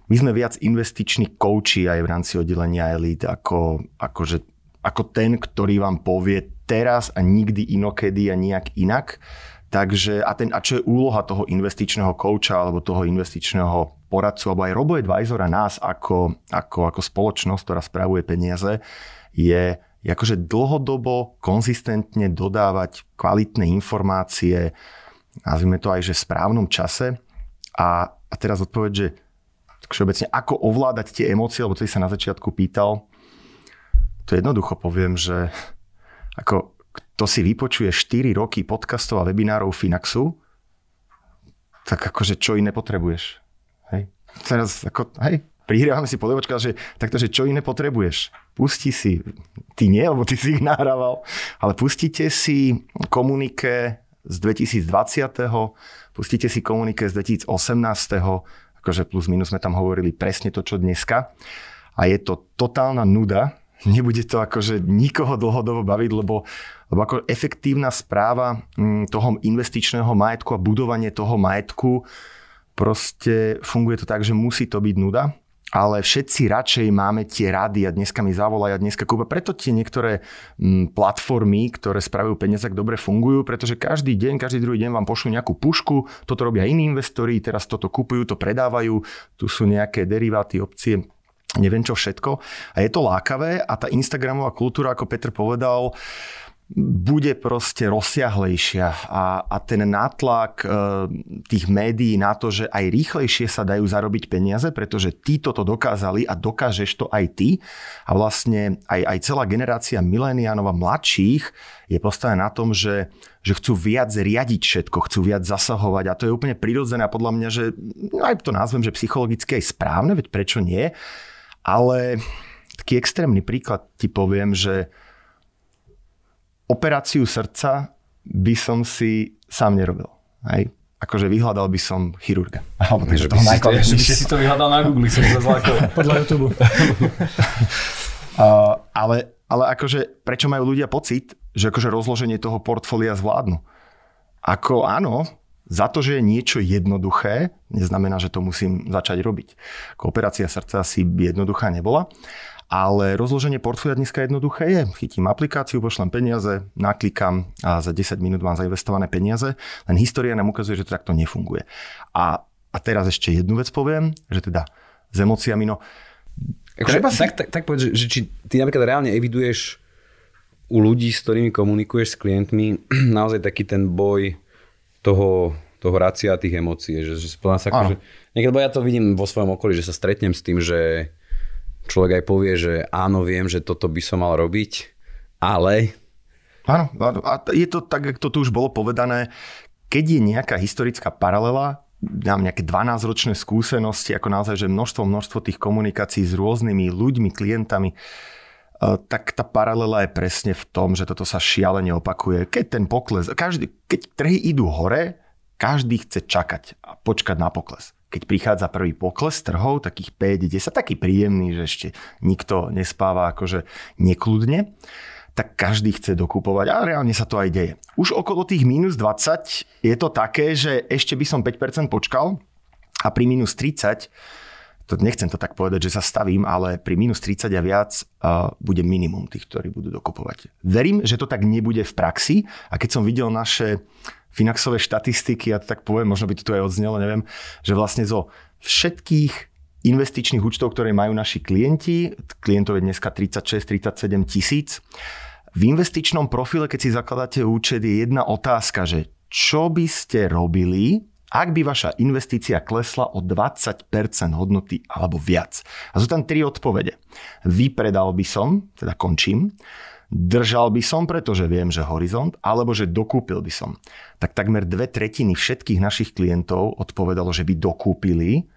my sme viac investiční kouči aj v rámci oddelenia elite ako, ako, že, ako ten, ktorý vám povie teraz a nikdy inokedy a nejak inak. Takže, a, ten, a čo je úloha toho investičného kouča alebo toho investičného poradcu alebo aj robo-advisora nás ako, ako, ako spoločnosť, ktorá spravuje peniaze, je akože dlhodobo, konzistentne dodávať kvalitné informácie, nazvime to aj, že v správnom čase. A, a teraz odpoveď, že všeobecne, ako ovládať tie emócie, lebo ty sa na začiatku pýtal, to jednoducho poviem, že ako to si vypočuje 4 roky podcastov a webinárov Finaxu, tak akože čo iné potrebuješ? Hej. Teraz ako, hej, prihrávame si polievočka, že takto, že čo iné potrebuješ? Pusti si, ty nie, lebo ty si ich nahrával, ale pustite si komunike z 2020. Pustite si komunike z 2018. Akože plus minus sme tam hovorili presne to, čo dneska. A je to totálna nuda. Nebude to akože nikoho dlhodobo baviť, lebo lebo ako efektívna správa mm, toho investičného majetku a budovanie toho majetku proste funguje to tak, že musí to byť nuda, ale všetci radšej máme tie rady a dneska mi zavolajú a dneska kúpa. Preto tie niektoré mm, platformy, ktoré spravujú peniaze, tak dobre fungujú, pretože každý deň, každý druhý deň vám pošlú nejakú pušku, toto robia iní investori, teraz toto kúpujú, to predávajú, tu sú nejaké deriváty, opcie, neviem čo všetko. A je to lákavé a tá Instagramová kultúra, ako Peter povedal, bude proste rozsiahlejšia. A, a ten nátlak e, tých médií na to, že aj rýchlejšie sa dajú zarobiť peniaze, pretože títo to dokázali a dokážeš to aj ty. A vlastne aj, aj celá generácia milénianov a mladších je postavená na tom, že, že chcú viac riadiť všetko, chcú viac zasahovať. A to je úplne prirodzené a podľa mňa, že no aj to názvem, že psychologicky aj správne, veď prečo nie, ale taký extrémny príklad ti poviem, že operáciu srdca by som si sám nerobil. Hej? Akože vyhľadal by som chirurga. Alebo že by, si to, že by si to vyhľadal na Google, som sa Podľa YouTube. uh, ale, ale akože, prečo majú ľudia pocit, že akože rozloženie toho portfólia zvládnu? Ako áno, za to, že je niečo jednoduché, neznamená, že to musím začať robiť. Kooperácia srdca si jednoduchá nebola, ale rozloženie portfólia dneska jednoduché je. Chytím aplikáciu, pošlem peniaze, naklikám a za 10 minút mám zainvestované peniaze. Len história nám ukazuje, že to takto nefunguje. A, a teraz ešte jednu vec poviem, že teda s emóciami, no... Akože, si... tak, tak, tak povedz, že, že či ty napríklad reálne eviduješ u ľudí, s ktorými komunikuješ s klientmi, naozaj taký ten boj toho, toho racia a tých emócií. Že, že sa ako, že, niekedy, ja to vidím vo svojom okolí, že sa stretnem s tým, že človek aj povie, že áno, viem, že toto by som mal robiť, ale... Áno, áno. a je to tak, ako to tu už bolo povedané, keď je nejaká historická paralela, dám nejaké 12-ročné skúsenosti, ako naozaj, že množstvo, množstvo tých komunikácií s rôznymi ľuďmi, klientami, e, tak tá paralela je presne v tom, že toto sa šialene opakuje. Keď ten pokles, každý, keď trhy idú hore, každý chce čakať a počkať na pokles keď prichádza prvý pokles trhov, takých 5-10, taký príjemný, že ešte nikto nespáva akože nekludne, tak každý chce dokupovať a reálne sa to aj deje. Už okolo tých minus 20 je to také, že ešte by som 5% počkal a pri minus 30 to nechcem to tak povedať, že sa stavím, ale pri minus 30 a viac uh, bude minimum tých, ktorí budú dokupovať. Verím, že to tak nebude v praxi a keď som videl naše Finaxové štatistiky, ja to tak poviem, možno by to tu aj odznelo, neviem, že vlastne zo všetkých investičných účtov, ktoré majú naši klienti, klientov je dneska 36-37 tisíc, v investičnom profile, keď si zakladáte účet, je jedna otázka, že čo by ste robili, ak by vaša investícia klesla o 20% hodnoty alebo viac. A sú tam tri odpovede. Vypredal by som, teda končím, Držal by som, pretože viem, že horizont, alebo že dokúpil by som. Tak takmer dve tretiny všetkých našich klientov odpovedalo, že by dokúpili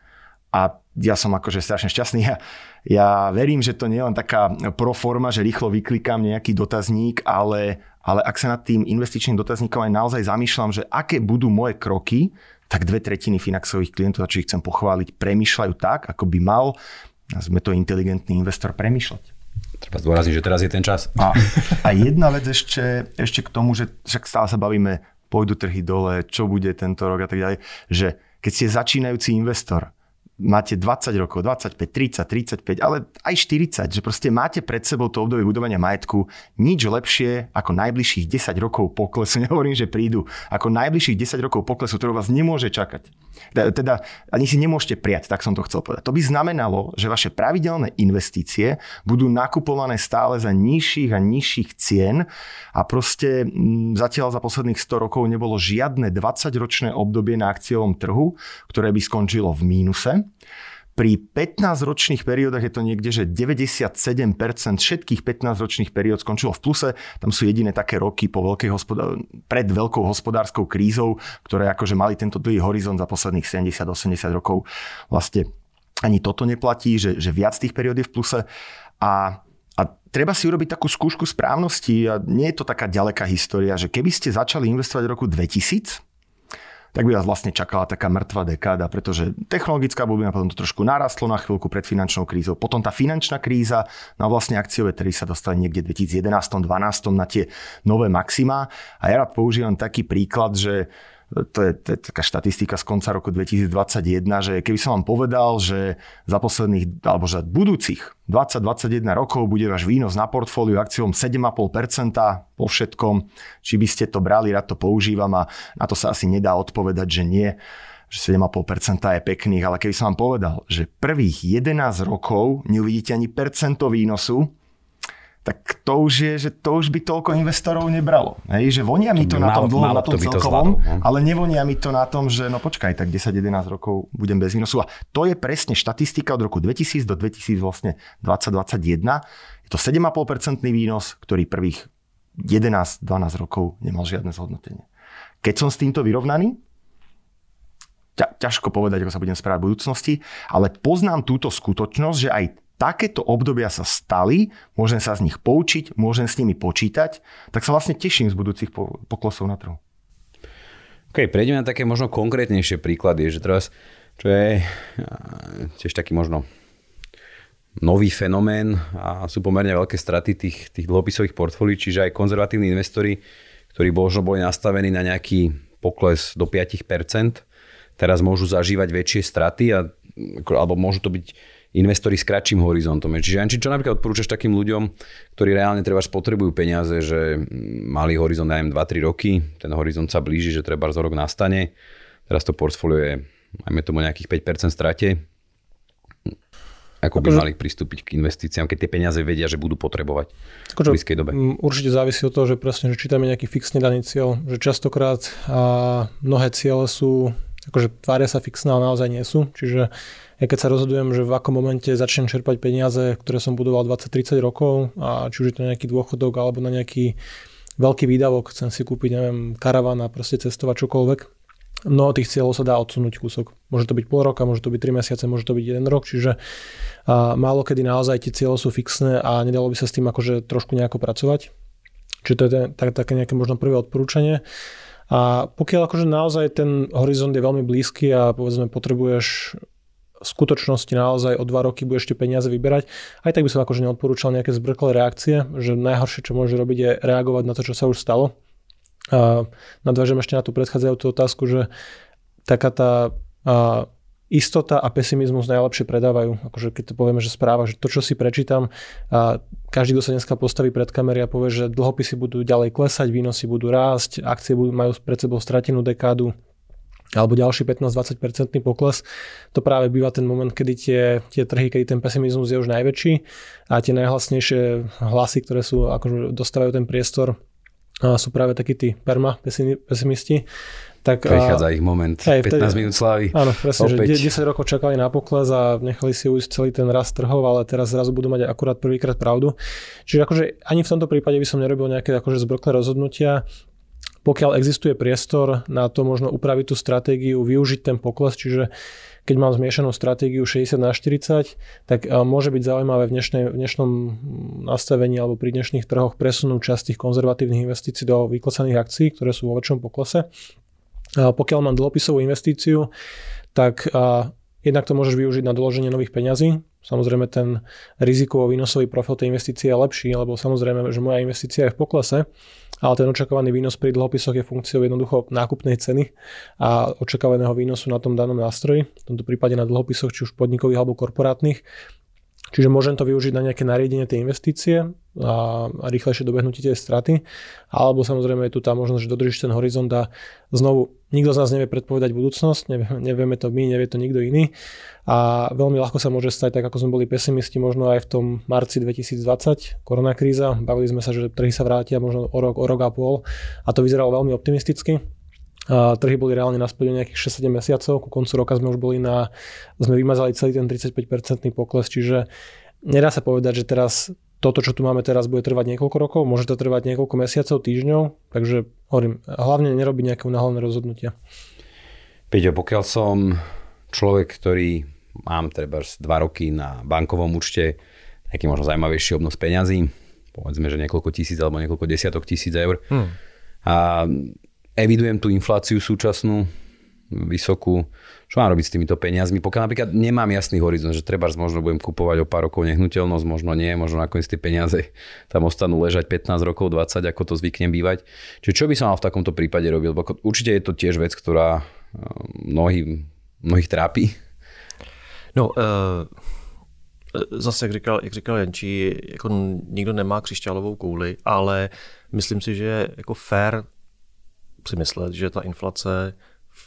a ja som akože strašne šťastný. Ja, ja verím, že to nie je len taká proforma, že rýchlo vyklikám nejaký dotazník, ale, ale ak sa nad tým investičným dotazníkom aj naozaj zamýšľam, že aké budú moje kroky, tak dve tretiny Finaxových klientov, čo ich chcem pochváliť, premýšľajú tak, ako by mal, sme to inteligentný investor, premýšľať. Treba zdôrazniť, že teraz je ten čas. A, a jedna vec ešte, ešte k tomu, že však stále sa bavíme, pôjdu trhy dole, čo bude tento rok a tak ďalej, že keď ste začínajúci investor, máte 20 rokov, 25, 30, 35, ale aj 40, že proste máte pred sebou to obdobie budovania majetku, nič lepšie ako najbližších 10 rokov poklesu, nehovorím, že prídu, ako najbližších 10 rokov poklesu, ktorý vás nemôže čakať. Teda ani si nemôžete prijať, tak som to chcel povedať. To by znamenalo, že vaše pravidelné investície budú nakupované stále za nižších a nižších cien a proste zatiaľ za posledných 100 rokov nebolo žiadne 20-ročné obdobie na akciovom trhu, ktoré by skončilo v mínuse. Pri 15-ročných periódach je to niekde, že 97% všetkých 15-ročných periód skončilo v pluse. Tam sú jediné také roky po veľkej hospodár- pred veľkou hospodárskou krízou, ktoré akože mali tento dlhý horizont za posledných 70-80 rokov. Vlastne ani toto neplatí, že, že viac tých periód je v pluse. A a treba si urobiť takú skúšku správnosti a nie je to taká ďaleká história, že keby ste začali investovať v roku 2000, tak by vás vlastne čakala taká mŕtva dekáda, pretože technologická bublina potom to trošku narastlo na chvíľku pred finančnou krízou. Potom tá finančná kríza, no a vlastne akciové trhy sa dostali niekde v 2011-2012 na tie nové maxima. A ja rád používam taký príklad, že to je, to je taká štatistika z konca roku 2021, že keby som vám povedal, že za posledných, alebo že budúcich 20-21 rokov bude váš výnos na portfóliu akciom 7,5% po všetkom, či by ste to brali, rád to používam a na to sa asi nedá odpovedať, že nie že 7,5% je pekných, ale keby som vám povedal, že prvých 11 rokov neuvidíte ani percento výnosu, tak to už je, že to už by toľko investorov nebralo. Hej, že vonia mi to, to na tom dlhom, na tom celkovom, to no. ale nevonia mi to na tom, že no počkaj, tak 10-11 rokov budem bez výnosu. A to je presne štatistika od roku 2000 do 2000 vlastne 2021. Je to 7,5% výnos, ktorý prvých 11-12 rokov nemal žiadne zhodnotenie. Keď som s týmto vyrovnaný, ťažko povedať, ako sa budem správať v budúcnosti, ale poznám túto skutočnosť, že aj takéto obdobia sa stali, môžem sa z nich poučiť, môžem s nimi počítať, tak sa vlastne teším z budúcich poklesov na trhu. OK, prejdeme na také možno konkrétnejšie príklady, že teraz, čo je tiež taký možno nový fenomén a sú pomerne veľké straty tých, tých dlhopisových portfólií, čiže aj konzervatívni investori, ktorí možno boli nastavení na nejaký pokles do 5%, teraz môžu zažívať väčšie straty a, alebo môžu to byť investori s kratším horizontom. Čiže čo napríklad odporúčaš takým ľuďom, ktorí reálne treba potrebujú peniaze, že mali horizont, neviem, 2-3 roky, ten horizont sa blíži, že treba za rok nastane, teraz to portfólio je, majme tomu nejakých 5% strate, ako by akože, mali pristúpiť k investíciám, keď tie peniaze vedia, že budú potrebovať akože, v blízkej dobe? Určite závisí od toho, že presne, že čítame nejaký fixný daný cieľ, že častokrát a mnohé ciele sú, akože tvária sa fixné, ale naozaj nie sú. Čiže ja keď sa rozhodujem, že v akom momente začnem čerpať peniaze, ktoré som budoval 20-30 rokov, a či už je to nejaký dôchodok alebo na nejaký veľký výdavok, chcem si kúpiť, neviem, karavan a proste cestovať čokoľvek, mnoho tých cieľov sa dá odsunúť kúsok. Môže to byť pol roka, môže to byť 3 mesiace, môže to byť jeden rok, čiže a málo kedy naozaj tie cieľe sú fixné a nedalo by sa s tým akože trošku nejako pracovať. Čiže to je ten, tak, také nejaké možno prvé odporúčanie. A pokiaľ akože naozaj ten horizont je veľmi blízky a povedzme potrebuješ v skutočnosti naozaj o dva roky budeš tie peniaze vyberať. Aj tak by som akože neodporúčal nejaké zbrklé reakcie, že najhoršie, čo môže robiť, je reagovať na to, čo sa už stalo. A nadvážem ešte na tú predchádzajúcu otázku, že taká tá a, istota a pesimizmus najlepšie predávajú. Akože keď to povieme, že správa, že to, čo si prečítam, a každý, kto sa dneska postaví pred kamery a povie, že dlhopisy budú ďalej klesať, výnosy budú rásť, akcie budú, majú pred sebou stratenú dekádu, alebo ďalší 15-20% pokles, to práve býva ten moment, kedy tie, tie trhy, kedy ten pesimizmus je už najväčší a tie najhlasnejšie hlasy, ktoré sú, akože dostávajú ten priestor, sú práve takí tí perma pesimisti. Tak, Prichádza ich moment, 15 vtedy, minút slávy. Áno, presne, Opäť. že 10 rokov čakali na pokles a nechali si ujsť celý ten rast trhov, ale teraz zrazu budú mať akurát prvýkrát pravdu. Čiže akože ani v tomto prípade by som nerobil nejaké akože zbrklé rozhodnutia pokiaľ existuje priestor na to možno upraviť tú stratégiu, využiť ten pokles, čiže keď mám zmiešanú stratégiu 60 na 40, tak môže byť zaujímavé v, dnešnej, v dnešnom nastavení alebo pri dnešných trhoch presunúť časť tých konzervatívnych investícií do vyklesaných akcií, ktoré sú vo väčšom poklese. Pokiaľ mám dlhopisovú investíciu, tak jednak to môžeš využiť na doloženie nových peňazí, Samozrejme ten rizikovo výnosový profil tej investície je lepší, lebo samozrejme, že moja investícia je v poklese, ale ten očakávaný výnos pri dlhopisoch je funkciou jednoducho nákupnej ceny a očakávaného výnosu na tom danom nástroji, v tomto prípade na dlhopisoch, či už podnikových alebo korporátnych. Čiže môžem to využiť na nejaké nariadenie tej investície a, rýchlejšie dobehnutie tej straty. Alebo samozrejme je tu tá možnosť, že dodržíš ten horizont a znovu nikto z nás nevie predpovedať budúcnosť, nevieme, to my, nevie to nikto iný. A veľmi ľahko sa môže stať, tak ako sme boli pesimisti možno aj v tom marci 2020, koronakríza. Bavili sme sa, že trhy sa vrátia možno o rok, o rok a pol a to vyzeralo veľmi optimisticky A trhy boli reálne naspäť o nejakých 6-7 mesiacov, ku koncu roka sme už boli na, sme vymazali celý ten 35-percentný pokles, čiže nedá sa povedať, že teraz toto, čo tu máme teraz, bude trvať niekoľko rokov, môže to trvať niekoľko mesiacov, týždňov, takže hovorím, hlavne nerobiť nejaké unáhlené rozhodnutia. Peťo, pokiaľ som človek, ktorý mám treba 2 roky na bankovom účte, nejaký možno zaujímavejší obnos peňazí, povedzme, že niekoľko tisíc alebo niekoľko desiatok tisíc eur. Hmm. A evidujem tú infláciu súčasnú, vysokú. Čo mám robiť s týmito peniazmi? Pokiaľ napríklad nemám jasný horizont, že treba možno budem kupovať o pár rokov nehnuteľnosť, možno nie, možno nakoniec tie peniaze tam ostanú ležať 15 rokov, 20, ako to zvyknem bývať. Čiže čo by som mal v takomto prípade robil? Určite je to tiež vec, ktorá mnohých, mnohých trápi. No, uh zase, jak říkal, jak říkal Jančí, jako nikdo nemá křišťálovou kouli, ale myslím si, že je jako fair si myslet, že ta inflace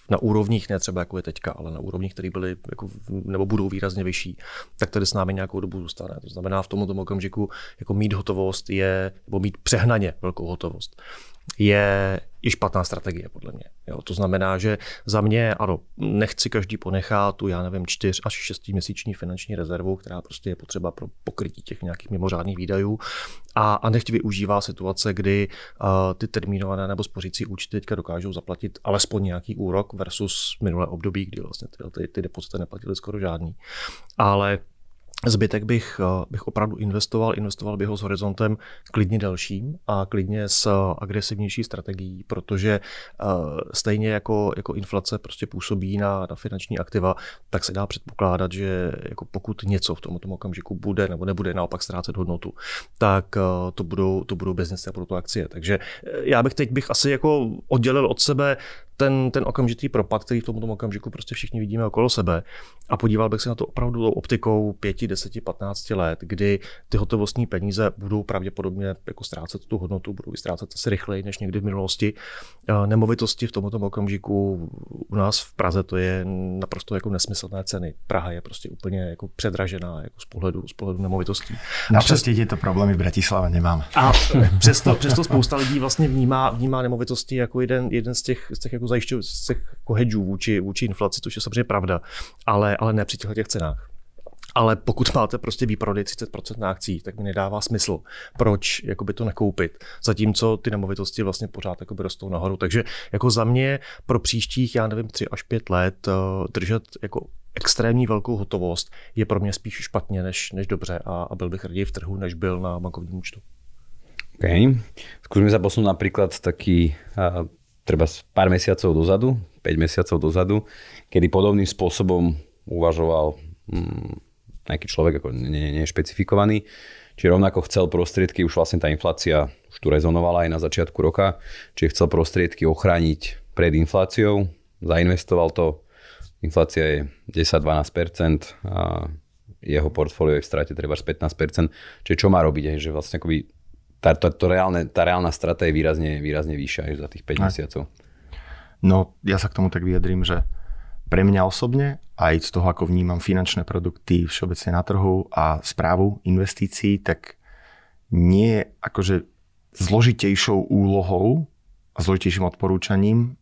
na úrovních, ne třeba jako je teďka, ale na úrovních, které byly jako, nebo budou výrazně vyšší, tak tady s námi nějakou dobu zůstane. To znamená, v tomto okamžiku jako mít hotovost je, nebo mít přehnaně velkou hotovost je i špatná strategie, podle mě. Jo, to znamená, že za mě, ano, nechci každý ponechat tu, já nevím, čtyř až šestiměsíční finanční rezervu, která prostě je potřeba pro pokrytí těch nějakých mimořádných výdajů a, a nechť využívá situace, kdy uh, ty termínované nebo spořící účty teďka dokážou zaplatit alespoň nějaký úrok versus minulé období, kdy vlastně ty, ty, ty depozity neplatily skoro žádný. Ale Zbytek bych, eh, bych opravdu investoval, investoval bych ho s horizontem klidně delším a klidně s eh, agresivnější strategií, protože eh, stejně jako, jako inflace prostě působí na, na finanční aktiva, tak se dá předpokládat, že jako pokud něco v tomto okamžiku bude nebo nebude naopak ztrácet hodnotu, tak to budou, to budou biznesy a budou to akcie. Takže já bych teď bych asi jako oddělil od sebe ten, ten okamžitý propad, který v tomto okamžiku prostě všichni vidíme okolo sebe a podíval bych se na to opravdu optikou 5, 10, 15 let, kdy ty hotovostní peníze budou pravděpodobně jako ztrácet tu hodnotu, budou ztrácet asi rychleji než někdy v minulosti. Nemovitosti v tomto okamžiku u nás v Praze to je naprosto jako nesmyslné ceny. Praha je prostě úplně jako předražená jako z pohledu, z pohledu nemovitostí. Naštěstí tyto problémy v Bratislave nemám. A přesto, přesto spousta lidí vlastně vnímá, vnímá nemovitosti jako jeden, jeden z těch, z těch jako zajišťují z těch jako hedžů vůči, vůči inflaci, což je samozřejmě pravda, ale, ale ne při těchto těch cenách. Ale pokud máte prostě výprodej 30% na akcích, tak mi nedává smysl, proč jakoby to nekoupit. Zatímco ty nemovitosti vlastně pořád jakoby rostou nahoru. Takže jako za mě pro příštích, já nevím, 3 až 5 let uh, držet jako extrémní velkou hotovost je pro mě spíš špatně než, než dobře a, a byl bych raději v trhu, než byl na bankovním účtu. OK. Skúsme sa posunúť napríklad taký uh, treba pár mesiacov dozadu, 5 mesiacov dozadu, kedy podobným spôsobom uvažoval mm, nejaký človek, ako nešpecifikovaný, či rovnako chcel prostriedky, už vlastne tá inflácia už tu rezonovala aj na začiatku roka, či chcel prostriedky ochrániť pred infláciou, zainvestoval to, inflácia je 10-12% a jeho portfólio je v strate treba 15%, čiže čo má robiť, že vlastne akoby tá, tá, to reálne, tá reálna strata je výrazne, výrazne vyššia aj za tých 5 aj. mesiacov. No, ja sa k tomu tak vyjadrím, že pre mňa osobne, aj z toho, ako vnímam finančné produkty všeobecne na trhu a správu investícií, tak nie je akože zložitejšou úlohou a zložitejším odporúčaním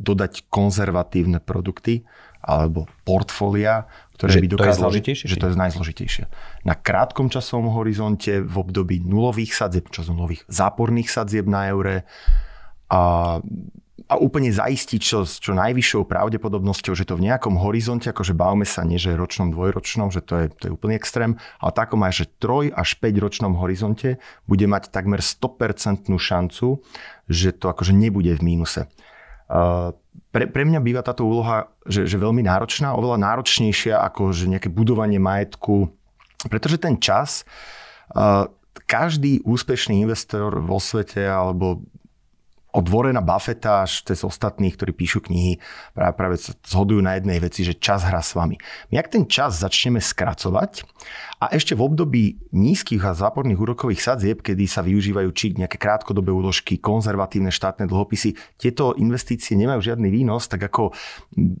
dodať konzervatívne produkty alebo portfólia, ktoré že by dokázali... To je zložitejšie? Že to je najzložitejšie. Na krátkom časovom horizonte, v období nulových sadzieb, časom nulových záporných sadzieb na eure a, a úplne zaistiť čo, s čo najvyššou pravdepodobnosťou, že to v nejakom horizonte, akože bavme sa nie, že ročnom, dvojročnom, že to je, to je úplný extrém, ale takom aj, že troj až 5 ročnom horizonte bude mať takmer 100% šancu, že to akože nebude v mínuse. Uh, pre, pre mňa býva táto úloha že, že veľmi náročná, oveľa náročnejšia ako že nejaké budovanie majetku, pretože ten čas, každý úspešný investor vo svete alebo od Warrena Buffetta až cez ostatných, ktorí píšu knihy, práve, práve zhodujú na jednej veci, že čas hrá s vami. My ak ten čas začneme skracovať a ešte v období nízkych a záporných úrokových sadzieb, kedy sa využívajú či nejaké krátkodobé úložky, konzervatívne štátne dlhopisy, tieto investície nemajú žiadny výnos, tak ako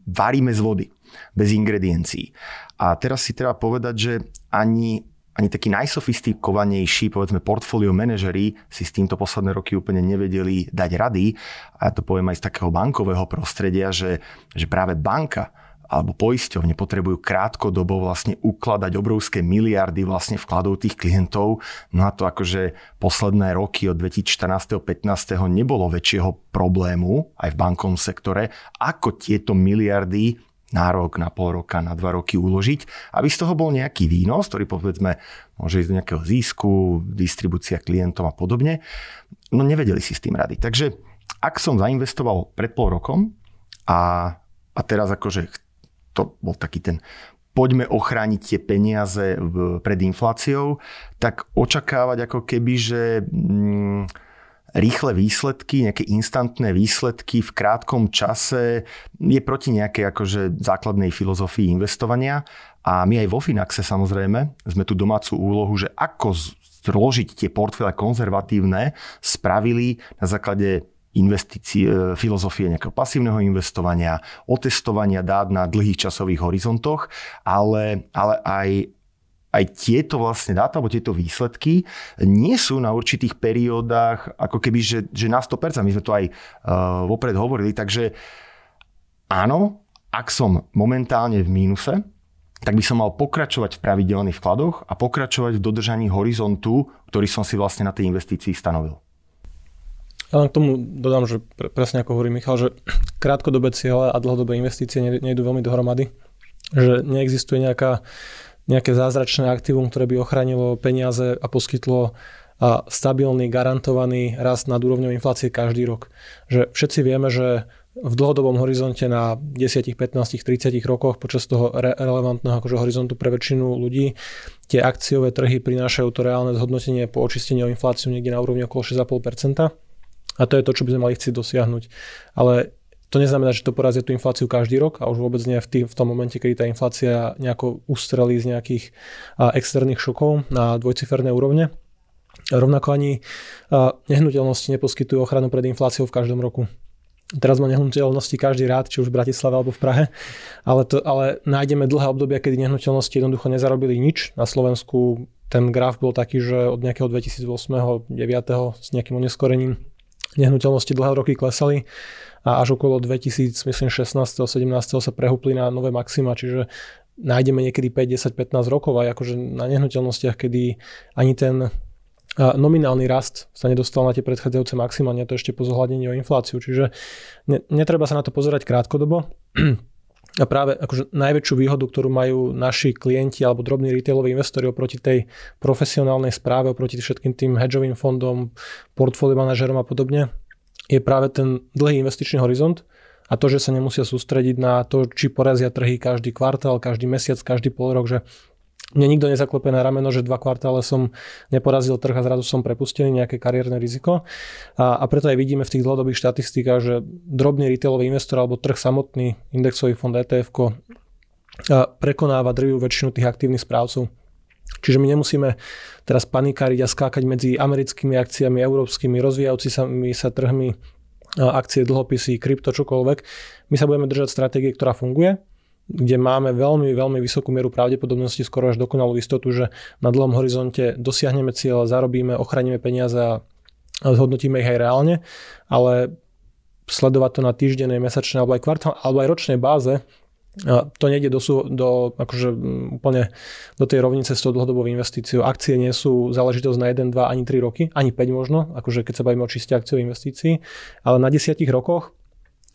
varíme z vody bez ingrediencií. A teraz si treba povedať, že ani ani takí najsofistikovanejší, povedzme, portfólio manažerí si s týmto posledné roky úplne nevedeli dať rady. A ja to poviem aj z takého bankového prostredia, že, že práve banka alebo poisťovne potrebujú krátkodobo vlastne ukladať obrovské miliardy vlastne vkladov tých klientov. No a to akože posledné roky od 2014. 15. nebolo väčšieho problému aj v bankovom sektore, ako tieto miliardy na rok, na pol roka, na dva roky uložiť, aby z toho bol nejaký výnos, ktorý povedzme môže ísť do nejakého zisku, distribúcia klientom a podobne. No nevedeli si s tým rady. Takže ak som zainvestoval pred pol rokom a, a teraz akože to bol taký ten poďme ochrániť tie peniaze pred infláciou, tak očakávať ako keby, že mm, rýchle výsledky, nejaké instantné výsledky v krátkom čase je proti nejakej akože základnej filozofii investovania. A my aj vo Finaxe samozrejme sme tu domácu úlohu, že ako zložiť tie portfólia konzervatívne spravili na základe investície, e, filozofie nejakého pasívneho investovania, otestovania dát na dlhých časových horizontoch, ale, ale aj, aj tieto vlastne dáta, alebo tieto výsledky nie sú na určitých periódach ako keby, že, že na 100%. My sme to aj uh, vopred hovorili, takže áno, ak som momentálne v mínuse, tak by som mal pokračovať v pravidelných vkladoch a pokračovať v dodržaní horizontu, ktorý som si vlastne na tej investícii stanovil. Ja len k tomu dodám, že pre, presne ako hovorí Michal, že krátkodobé ciele a dlhodobé investície nejdu veľmi dohromady. Že neexistuje nejaká, nejaké zázračné aktívum, ktoré by ochránilo peniaze a poskytlo a stabilný, garantovaný rast nad úrovňou inflácie každý rok. Že všetci vieme, že v dlhodobom horizonte na 10, 15, 30 rokoch počas toho re- relevantného akože horizontu pre väčšinu ľudí tie akciové trhy prinášajú to reálne zhodnotenie po očistení o infláciu niekde na úrovni okolo 6,5%. A to je to, čo by sme mali chcieť dosiahnuť. Ale to neznamená, že to porazí tú infláciu každý rok a už vôbec nie v, tý, v tom momente, kedy tá inflácia nejako ustrelí z nejakých a, externých šokov na dvojciferné úrovne. Rovnako ani a, nehnuteľnosti neposkytujú ochranu pred infláciou v každom roku. Teraz má nehnuteľnosti každý rád, či už v Bratislave alebo v Prahe, ale, to, ale nájdeme dlhé obdobia, kedy nehnuteľnosti jednoducho nezarobili nič. Na Slovensku ten graf bol taký, že od nejakého 2008 9 s nejakým oneskorením nehnuteľnosti dlhé roky klesali a až okolo 2016 17 sa prehúpli na nové maxima, čiže nájdeme niekedy 5, 10, 15 rokov aj akože na nehnuteľnostiach, kedy ani ten nominálny rast sa nedostal na tie predchádzajúce maxima, nie to ešte po zohľadení o infláciu. Čiže ne, netreba sa na to pozerať krátkodobo. A práve akože najväčšiu výhodu, ktorú majú naši klienti alebo drobní retailoví investori oproti tej profesionálnej správe, oproti všetkým tým hedžovým fondom, portfólio manažerom a podobne, je práve ten dlhý investičný horizont a to, že sa nemusia sústrediť na to, či porazia trhy každý kvartál, každý mesiac, každý pol rok, že mne nikto nezaklope na rameno, že dva kvartále som neporazil trh a zrazu som prepustený nejaké kariérne riziko. A, a preto aj vidíme v tých dlhodobých štatistikách, že drobný retailový investor alebo trh samotný, indexový fond ETF prekonáva drvivú väčšinu tých aktívnych správcov. Čiže my nemusíme teraz panikáriť a skákať medzi americkými akciami, európskymi, rozvíjajúcimi sa trhmi, akcie, dlhopisy, krypto, čokoľvek. My sa budeme držať stratégie, ktorá funguje kde máme veľmi, veľmi vysokú mieru pravdepodobnosti, skoro až dokonalú istotu, že na dlhom horizonte dosiahneme cieľ, zarobíme, ochránime peniaze a zhodnotíme ich aj reálne, ale sledovať to na týždennej, mesačnej alebo aj kvartál, alebo aj ročnej báze, to nejde do, do akože úplne do tej rovnice s tou dlhodobou investíciou. Akcie nie sú záležitosť na 1, 2, ani 3 roky, ani 5 možno, akože keď sa bavíme o čiste akciovej investícii, ale na 10 rokoch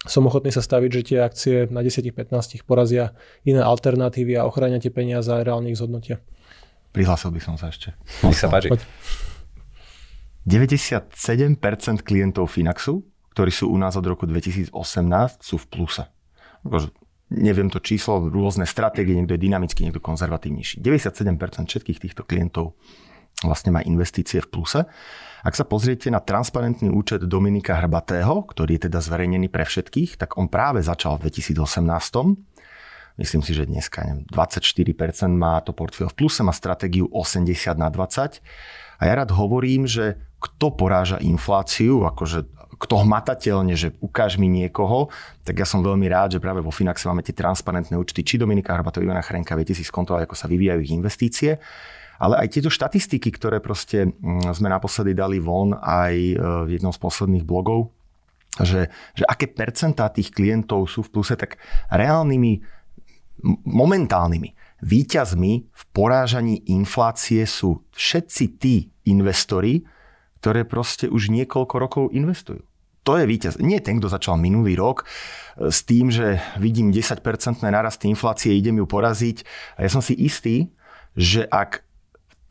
som ochotný sa staviť, že tie akcie na 10-15 porazia iné alternatívy a ochránia tie peniaze a reálne ich zhodnotia. Prihlásil by som sa ešte. Nech sa páči. 97% klientov Finaxu, ktorí sú u nás od roku 2018, sú v pluse. Neviem to číslo, rôzne stratégie, niekto je dynamický, niekto konzervatívnejší. 97% všetkých týchto klientov vlastne má investície v pluse. Ak sa pozriete na transparentný účet Dominika Hrbatého, ktorý je teda zverejnený pre všetkých, tak on práve začal v 2018. Myslím si, že dneska neviem, 24% má to portfól v pluse, má stratégiu 80 na 20. A ja rád hovorím, že kto poráža infláciu, akože kto hmatateľne, že ukáž mi niekoho, tak ja som veľmi rád, že práve vo Finaxe máme tie transparentné účty, či Dominika Hrbatého, Ivana Chrenka, viete si skontrolovať, ako sa vyvíjajú ich investície. ale aj tieto štatistiky, ktoré proste mm, sme naposledy dali von aj e, v jednom z posledných blogov, že, že aké percentá tých klientov sú v pluse, tak reálnymi, momentálnymi výťazmi v porážaní inflácie sú všetci tí investori, ktoré proste už niekoľko rokov investujú to je víťaz. Nie ten, kto začal minulý rok e, s tým, že vidím 10% narasty inflácie, idem ju poraziť. A ja som si istý, že ak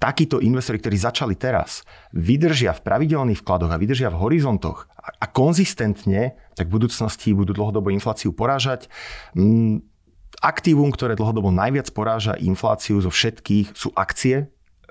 takíto investori, ktorí začali teraz, vydržia v pravidelných vkladoch a vydržia v horizontoch a konzistentne, tak v budúcnosti budú dlhodobo infláciu porážať. Mm, aktívum, ktoré dlhodobo najviac poráža infláciu zo všetkých, sú akcie,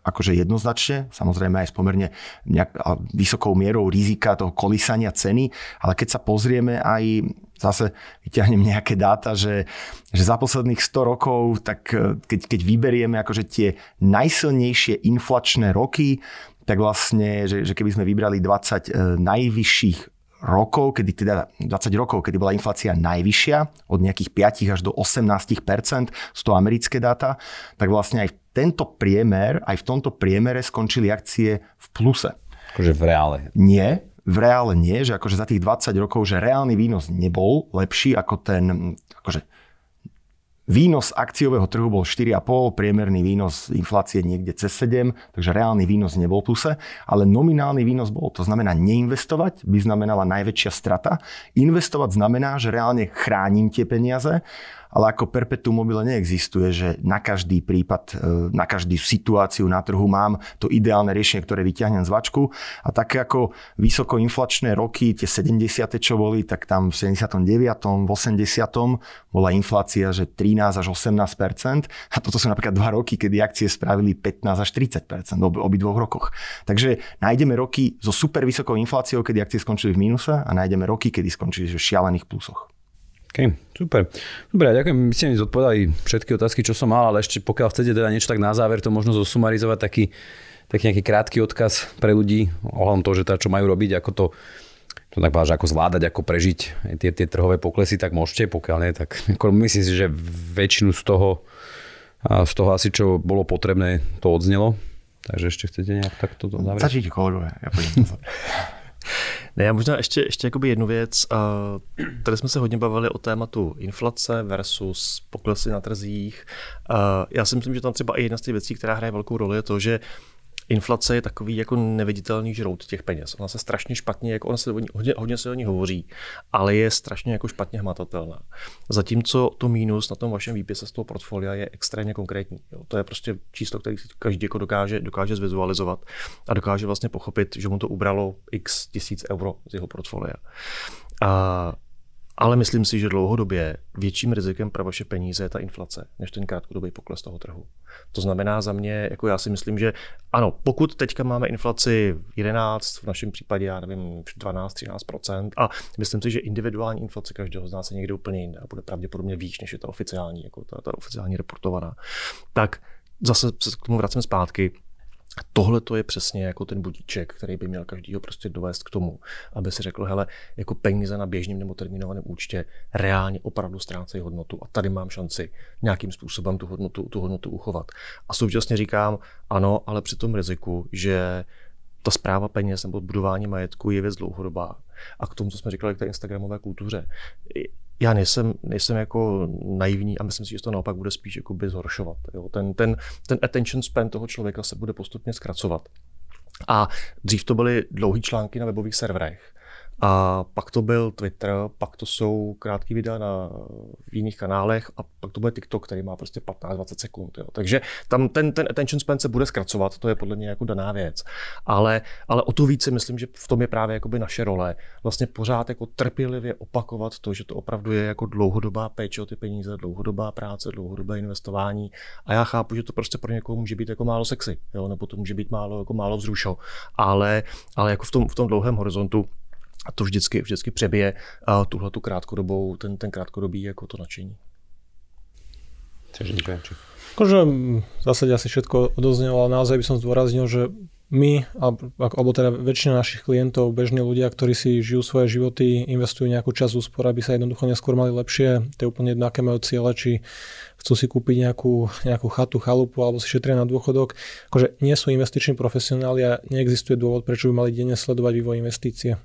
akože jednoznačne, samozrejme aj s pomerne nejak, vysokou mierou rizika toho kolísania ceny, ale keď sa pozrieme aj zase vyťahnem nejaké dáta, že, že za posledných 100 rokov, tak e, keď, keď vyberieme akože tie najsilnejšie inflačné roky, tak vlastne, že, že keby sme vybrali 20 e, najvyšších rokov, kedy teda 20 rokov, kedy bola inflácia najvyššia, od nejakých 5 až do 18 sú to americké dáta, tak vlastne aj tento priemer, aj v tomto priemere skončili akcie v pluse. Akože v reále. Nie, v reále nie, že akože za tých 20 rokov, že reálny výnos nebol lepší ako ten, akože Výnos akciového trhu bol 4,5, priemerný výnos inflácie niekde cez 7, takže reálny výnos nebol pluse, ale nominálny výnos bol. To znamená, neinvestovať by znamenala najväčšia strata. Investovať znamená, že reálne chránim tie peniaze ale ako perpetuum mobile neexistuje, že na každý prípad, e, na každú situáciu na trhu mám to ideálne riešenie, ktoré vyťahnem z vačku a také ako vysokoinflačné roky, tie 70. čo boli, tak tam v 79. v 80. bola inflácia, že 13 až 18 a toto sú napríklad dva roky, kedy akcie spravili 15 až 30 v obi dvoch rokoch. Takže nájdeme roky so super vysokou infláciou, kedy akcie skončili v mínuse a nájdeme roky, kedy skončili v šialených plusoch. OK, super. Dobre, ďakujem. My ste mi zodpovedali všetky otázky, čo som mal, ale ešte pokiaľ chcete teda niečo tak na záver, to možno zosumarizovať taký, taký nejaký krátky odkaz pre ľudí ohľadom toho, že teda čo majú robiť, ako to to tak povedať, ako zvládať, ako prežiť tie, tie trhové poklesy, tak môžete, pokiaľ nie, tak myslím si, že väčšinu z toho, z toho asi, čo bolo potrebné, to odznelo. Takže ešte chcete nejak takto to zavrieť? Začnite kolegové, ja pôjdem Ne, já možná ještě, ještě jakoby jednu věc. Tady jsme se hodně bavili o tématu inflace versus poklesy na trzích. Já si myslím, že tam třeba i jedna z těch věcí, která hraje velkou roli, je to, že inflace je takový jako neviditelný žrout těch peněz. Ona se strašně špatně, jako ona se hodně, hodně se o ní hovoří, ale je strašně jako špatně hmatatelná. Zatímco to mínus na tom vašem výpise z toho portfolia je extrémně konkrétní. Jo. To je prostě číslo, který si každý jako dokáže, dokáže zvizualizovat a dokáže vlastně pochopit, že mu to ubralo x tisíc euro z jeho portfolia. A ale myslím si, že dlouhodobě větším rizikem pro vaše peníze je ta inflace, než ten krátkodobý pokles toho trhu. To znamená za mě, jako já si myslím, že ano, pokud teďka máme inflaci 11, v našem případě, já nevím, 12-13%, a myslím si, že individuální inflace každého z nás je někde úplně jinde a bude pravděpodobně výš, než je ta oficiální, jako ta, ta oficiální reportovaná, tak zase se k tomu vracím zpátky, Tohle to je přesně jako ten budíček, který by měl každýho prostě dovést k tomu, aby si řekl, hele, jako peníze na běžném nebo termínovaném účtě reálně opravdu ztrácejí hodnotu a tady mám šanci nějakým způsobem tu hodnotu, tu hodnotu uchovat. A současně říkám, ano, ale při tom riziku, že ta zpráva peněz nebo budování majetku je věc dlouhodobá. A k tomu, co jsme říkali k té Instagramové kultuře, já nejsem, nejsem jako naivní a myslím si, že to naopak bude spíš jakoby zhoršovat. Jo. Ten, ten, ten attention span toho člověka se bude postupně zkracovat. A dřív to byly dlouhé články na webových serverech. A pak to byl Twitter, pak to jsou krátké videa na jiných kanálech a pak to bude TikTok, který má prostě 15-20 sekund. Jo. Takže tam ten, ten attention span se bude zkracovat, to je podle mě jako daná věc. Ale, ale o to více myslím, že v tom je právě jakoby naše role. Vlastně pořád jako trpělivě opakovat to, že to opravdu je jako dlouhodobá péče o ty peníze, dlouhodobá práce, dlouhodobé investování. A já chápu, že to prostě pro někoho může být jako málo sexy, jo, nebo to může být málo, jako málo vzrušo. Ale, ale jako v tom, v tom dlouhém horizontu a to vždycky, vždycky přebije tuhle tu krátkodobou, ten, ten krátkodobý jako to nadšení. Akože v zásade asi všetko odoznelo, ale naozaj by som zdôraznil, že my, alebo, alebo teda väčšina našich klientov, bežní ľudia, ktorí si žijú svoje životy, investujú nejakú časť úspor, aby sa jednoducho neskôr mali lepšie. To je úplne jedno, aké majú cieľe, či chcú si kúpiť nejakú, nejakú chatu, chalupu alebo si šetria na dôchodok. Akože nie sú investiční profesionáli a neexistuje dôvod, prečo by mali denne sledovať vývoj investície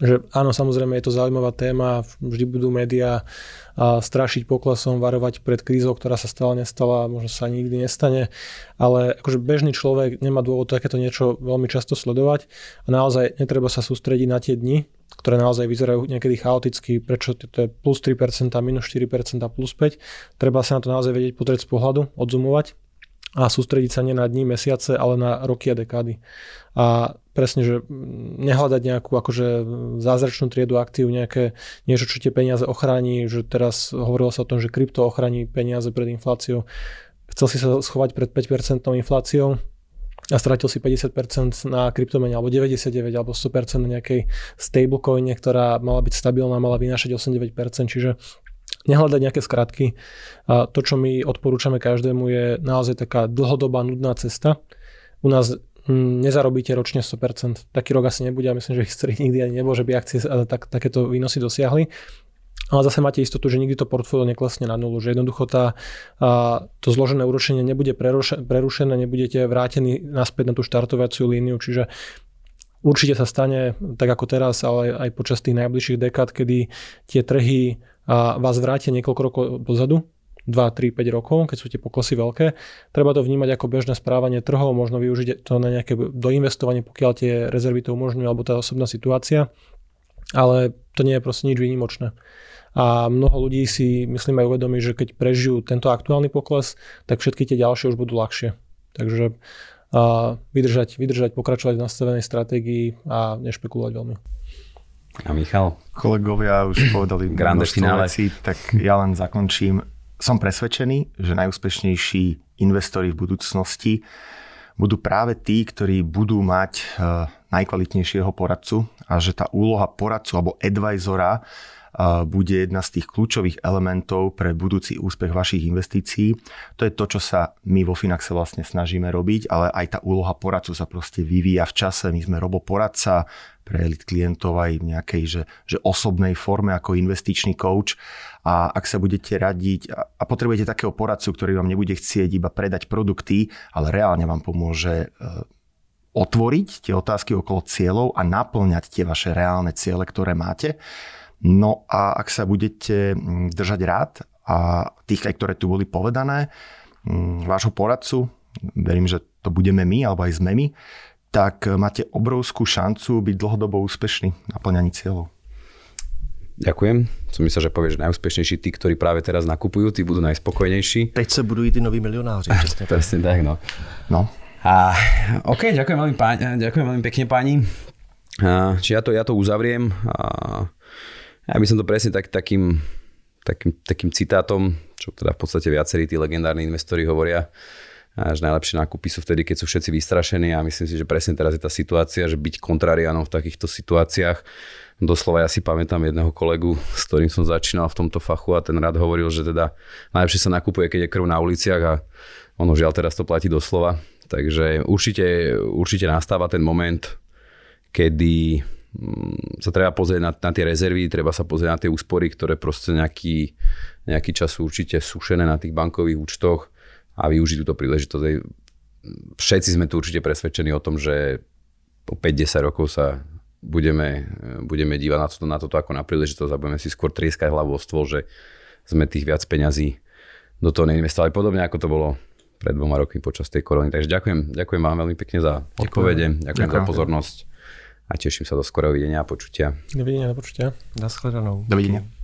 že áno, samozrejme je to zaujímavá téma, vždy budú médiá strašiť poklesom, varovať pred krízou, ktorá sa stala, nestala, možno sa nikdy nestane, ale akože bežný človek nemá dôvod takéto niečo veľmi často sledovať a naozaj netreba sa sústrediť na tie dni, ktoré naozaj vyzerajú niekedy chaoticky, prečo to je plus 3%, minus 4%, plus 5%. Treba sa na to naozaj vedieť pozrieť z pohľadu, odzumovať a sústrediť sa nie na dní, mesiace, ale na roky a dekády. A presne, že nehľadať nejakú akože zázračnú triedu aktív, nejaké niečo, čo tie peniaze ochráni, že teraz hovorilo sa o tom, že krypto ochráni peniaze pred infláciou. Chcel si sa schovať pred 5% infláciou a stratil si 50% na kryptomene, alebo 99, alebo 100% na nejakej stablecoine, ktorá mala byť stabilná, mala vynášať 8-9%, čiže nehľadať nejaké skratky. A to, čo my odporúčame každému, je naozaj taká dlhodobá nudná cesta. U nás nezarobíte ročne 100%. Taký rok asi nebude a myslím, že v nikdy ani nebolo, že by akcie tak, takéto výnosy dosiahli. Ale zase máte istotu, že nikdy to portfólio neklesne na nulu, že jednoducho tá, a, to zložené úročenie nebude prerušené, nebudete vrátení naspäť na tú štartovaciu líniu, čiže určite sa stane, tak ako teraz, ale aj počas tých najbližších dekád, kedy tie trhy a vás vrátia niekoľko rokov dozadu, 2, 3, 5 rokov, keď sú tie poklesy veľké. Treba to vnímať ako bežné správanie trhov, možno využiť to na nejaké doinvestovanie, pokiaľ tie rezervy to umožňujú, alebo tá osobná situácia. Ale to nie je proste nič výnimočné. A mnoho ľudí si, myslím, aj uvedomí, že keď prežijú tento aktuálny pokles, tak všetky tie ďalšie už budú ľahšie. Takže a vydržať, vydržať, pokračovať v nastavenej stratégii a nešpekulovať veľmi. A Michal? Kolegovia už povedali Grande finále. veci, tak ja len zakončím. Som presvedčený, že najúspešnejší investori v budúcnosti budú práve tí, ktorí budú mať e, najkvalitnejšieho poradcu a že tá úloha poradcu alebo advisora bude jedna z tých kľúčových elementov pre budúci úspech vašich investícií. To je to, čo sa my vo Finaxe vlastne snažíme robiť, ale aj tá úloha poradcu sa proste vyvíja v čase. My sme roboporadca pre elit klientov aj v nejakej že, že osobnej forme ako investičný coach. A ak sa budete radiť a potrebujete takého poradcu, ktorý vám nebude chcieť iba predať produkty, ale reálne vám pomôže e, otvoriť tie otázky okolo cieľov a naplňať tie vaše reálne ciele, ktoré máte, No a ak sa budete mm, držať rád a tých, ktoré tu boli povedané, mm, vášho poradcu, verím, že to budeme my, alebo aj sme my, tak máte obrovskú šancu byť dlhodobo úspešný na plňaní cieľov. Ďakujem. Som myslel, že povieš, že najúspešnejší tí, ktorí práve teraz nakupujú, tí budú najspokojnejší. Teď sa budú tí noví milionáři. Presne, presne tak, no. no. A, OK, ďakujem veľmi, páni, ďakujem veľmi pekne páni. A, či ja to, ja to uzavriem. A, ja by som to presne tak, takým, takým, takým citátom, čo teda v podstate viacerí tí legendárni investori hovoria, že najlepšie nákupy sú vtedy, keď sú všetci vystrašení a myslím si, že presne teraz je tá situácia, že byť kontrarianom v takýchto situáciách. Doslova ja si pamätám jedného kolegu, s ktorým som začínal v tomto fachu a ten rád hovoril, že teda najlepšie sa nakupuje, keď je krv na uliciach a ono žiaľ teraz to platí doslova. Takže určite, určite nastáva ten moment, kedy sa treba pozrieť na, na tie rezervy, treba sa pozrieť na tie úspory, ktoré proste nejaký, nejaký čas sú určite sušené na tých bankových účtoch a využiť túto príležitosť. Všetci sme tu určite presvedčení o tom, že po 5-10 rokov sa budeme, budeme dívať na toto, na toto ako na príležitosť a budeme si skôr trieskať hlavu o stôl, že sme tých viac peňazí do toho neinvestovali. Podobne ako to bolo pred dvoma rokmi počas tej korony. Takže ďakujem, ďakujem vám veľmi pekne za odpovede, ďakujem, ďakujem za pozornosť a teším sa do skorého videnia a počutia. Dovidenia, do počutia. Naschledanou. Dovidenia.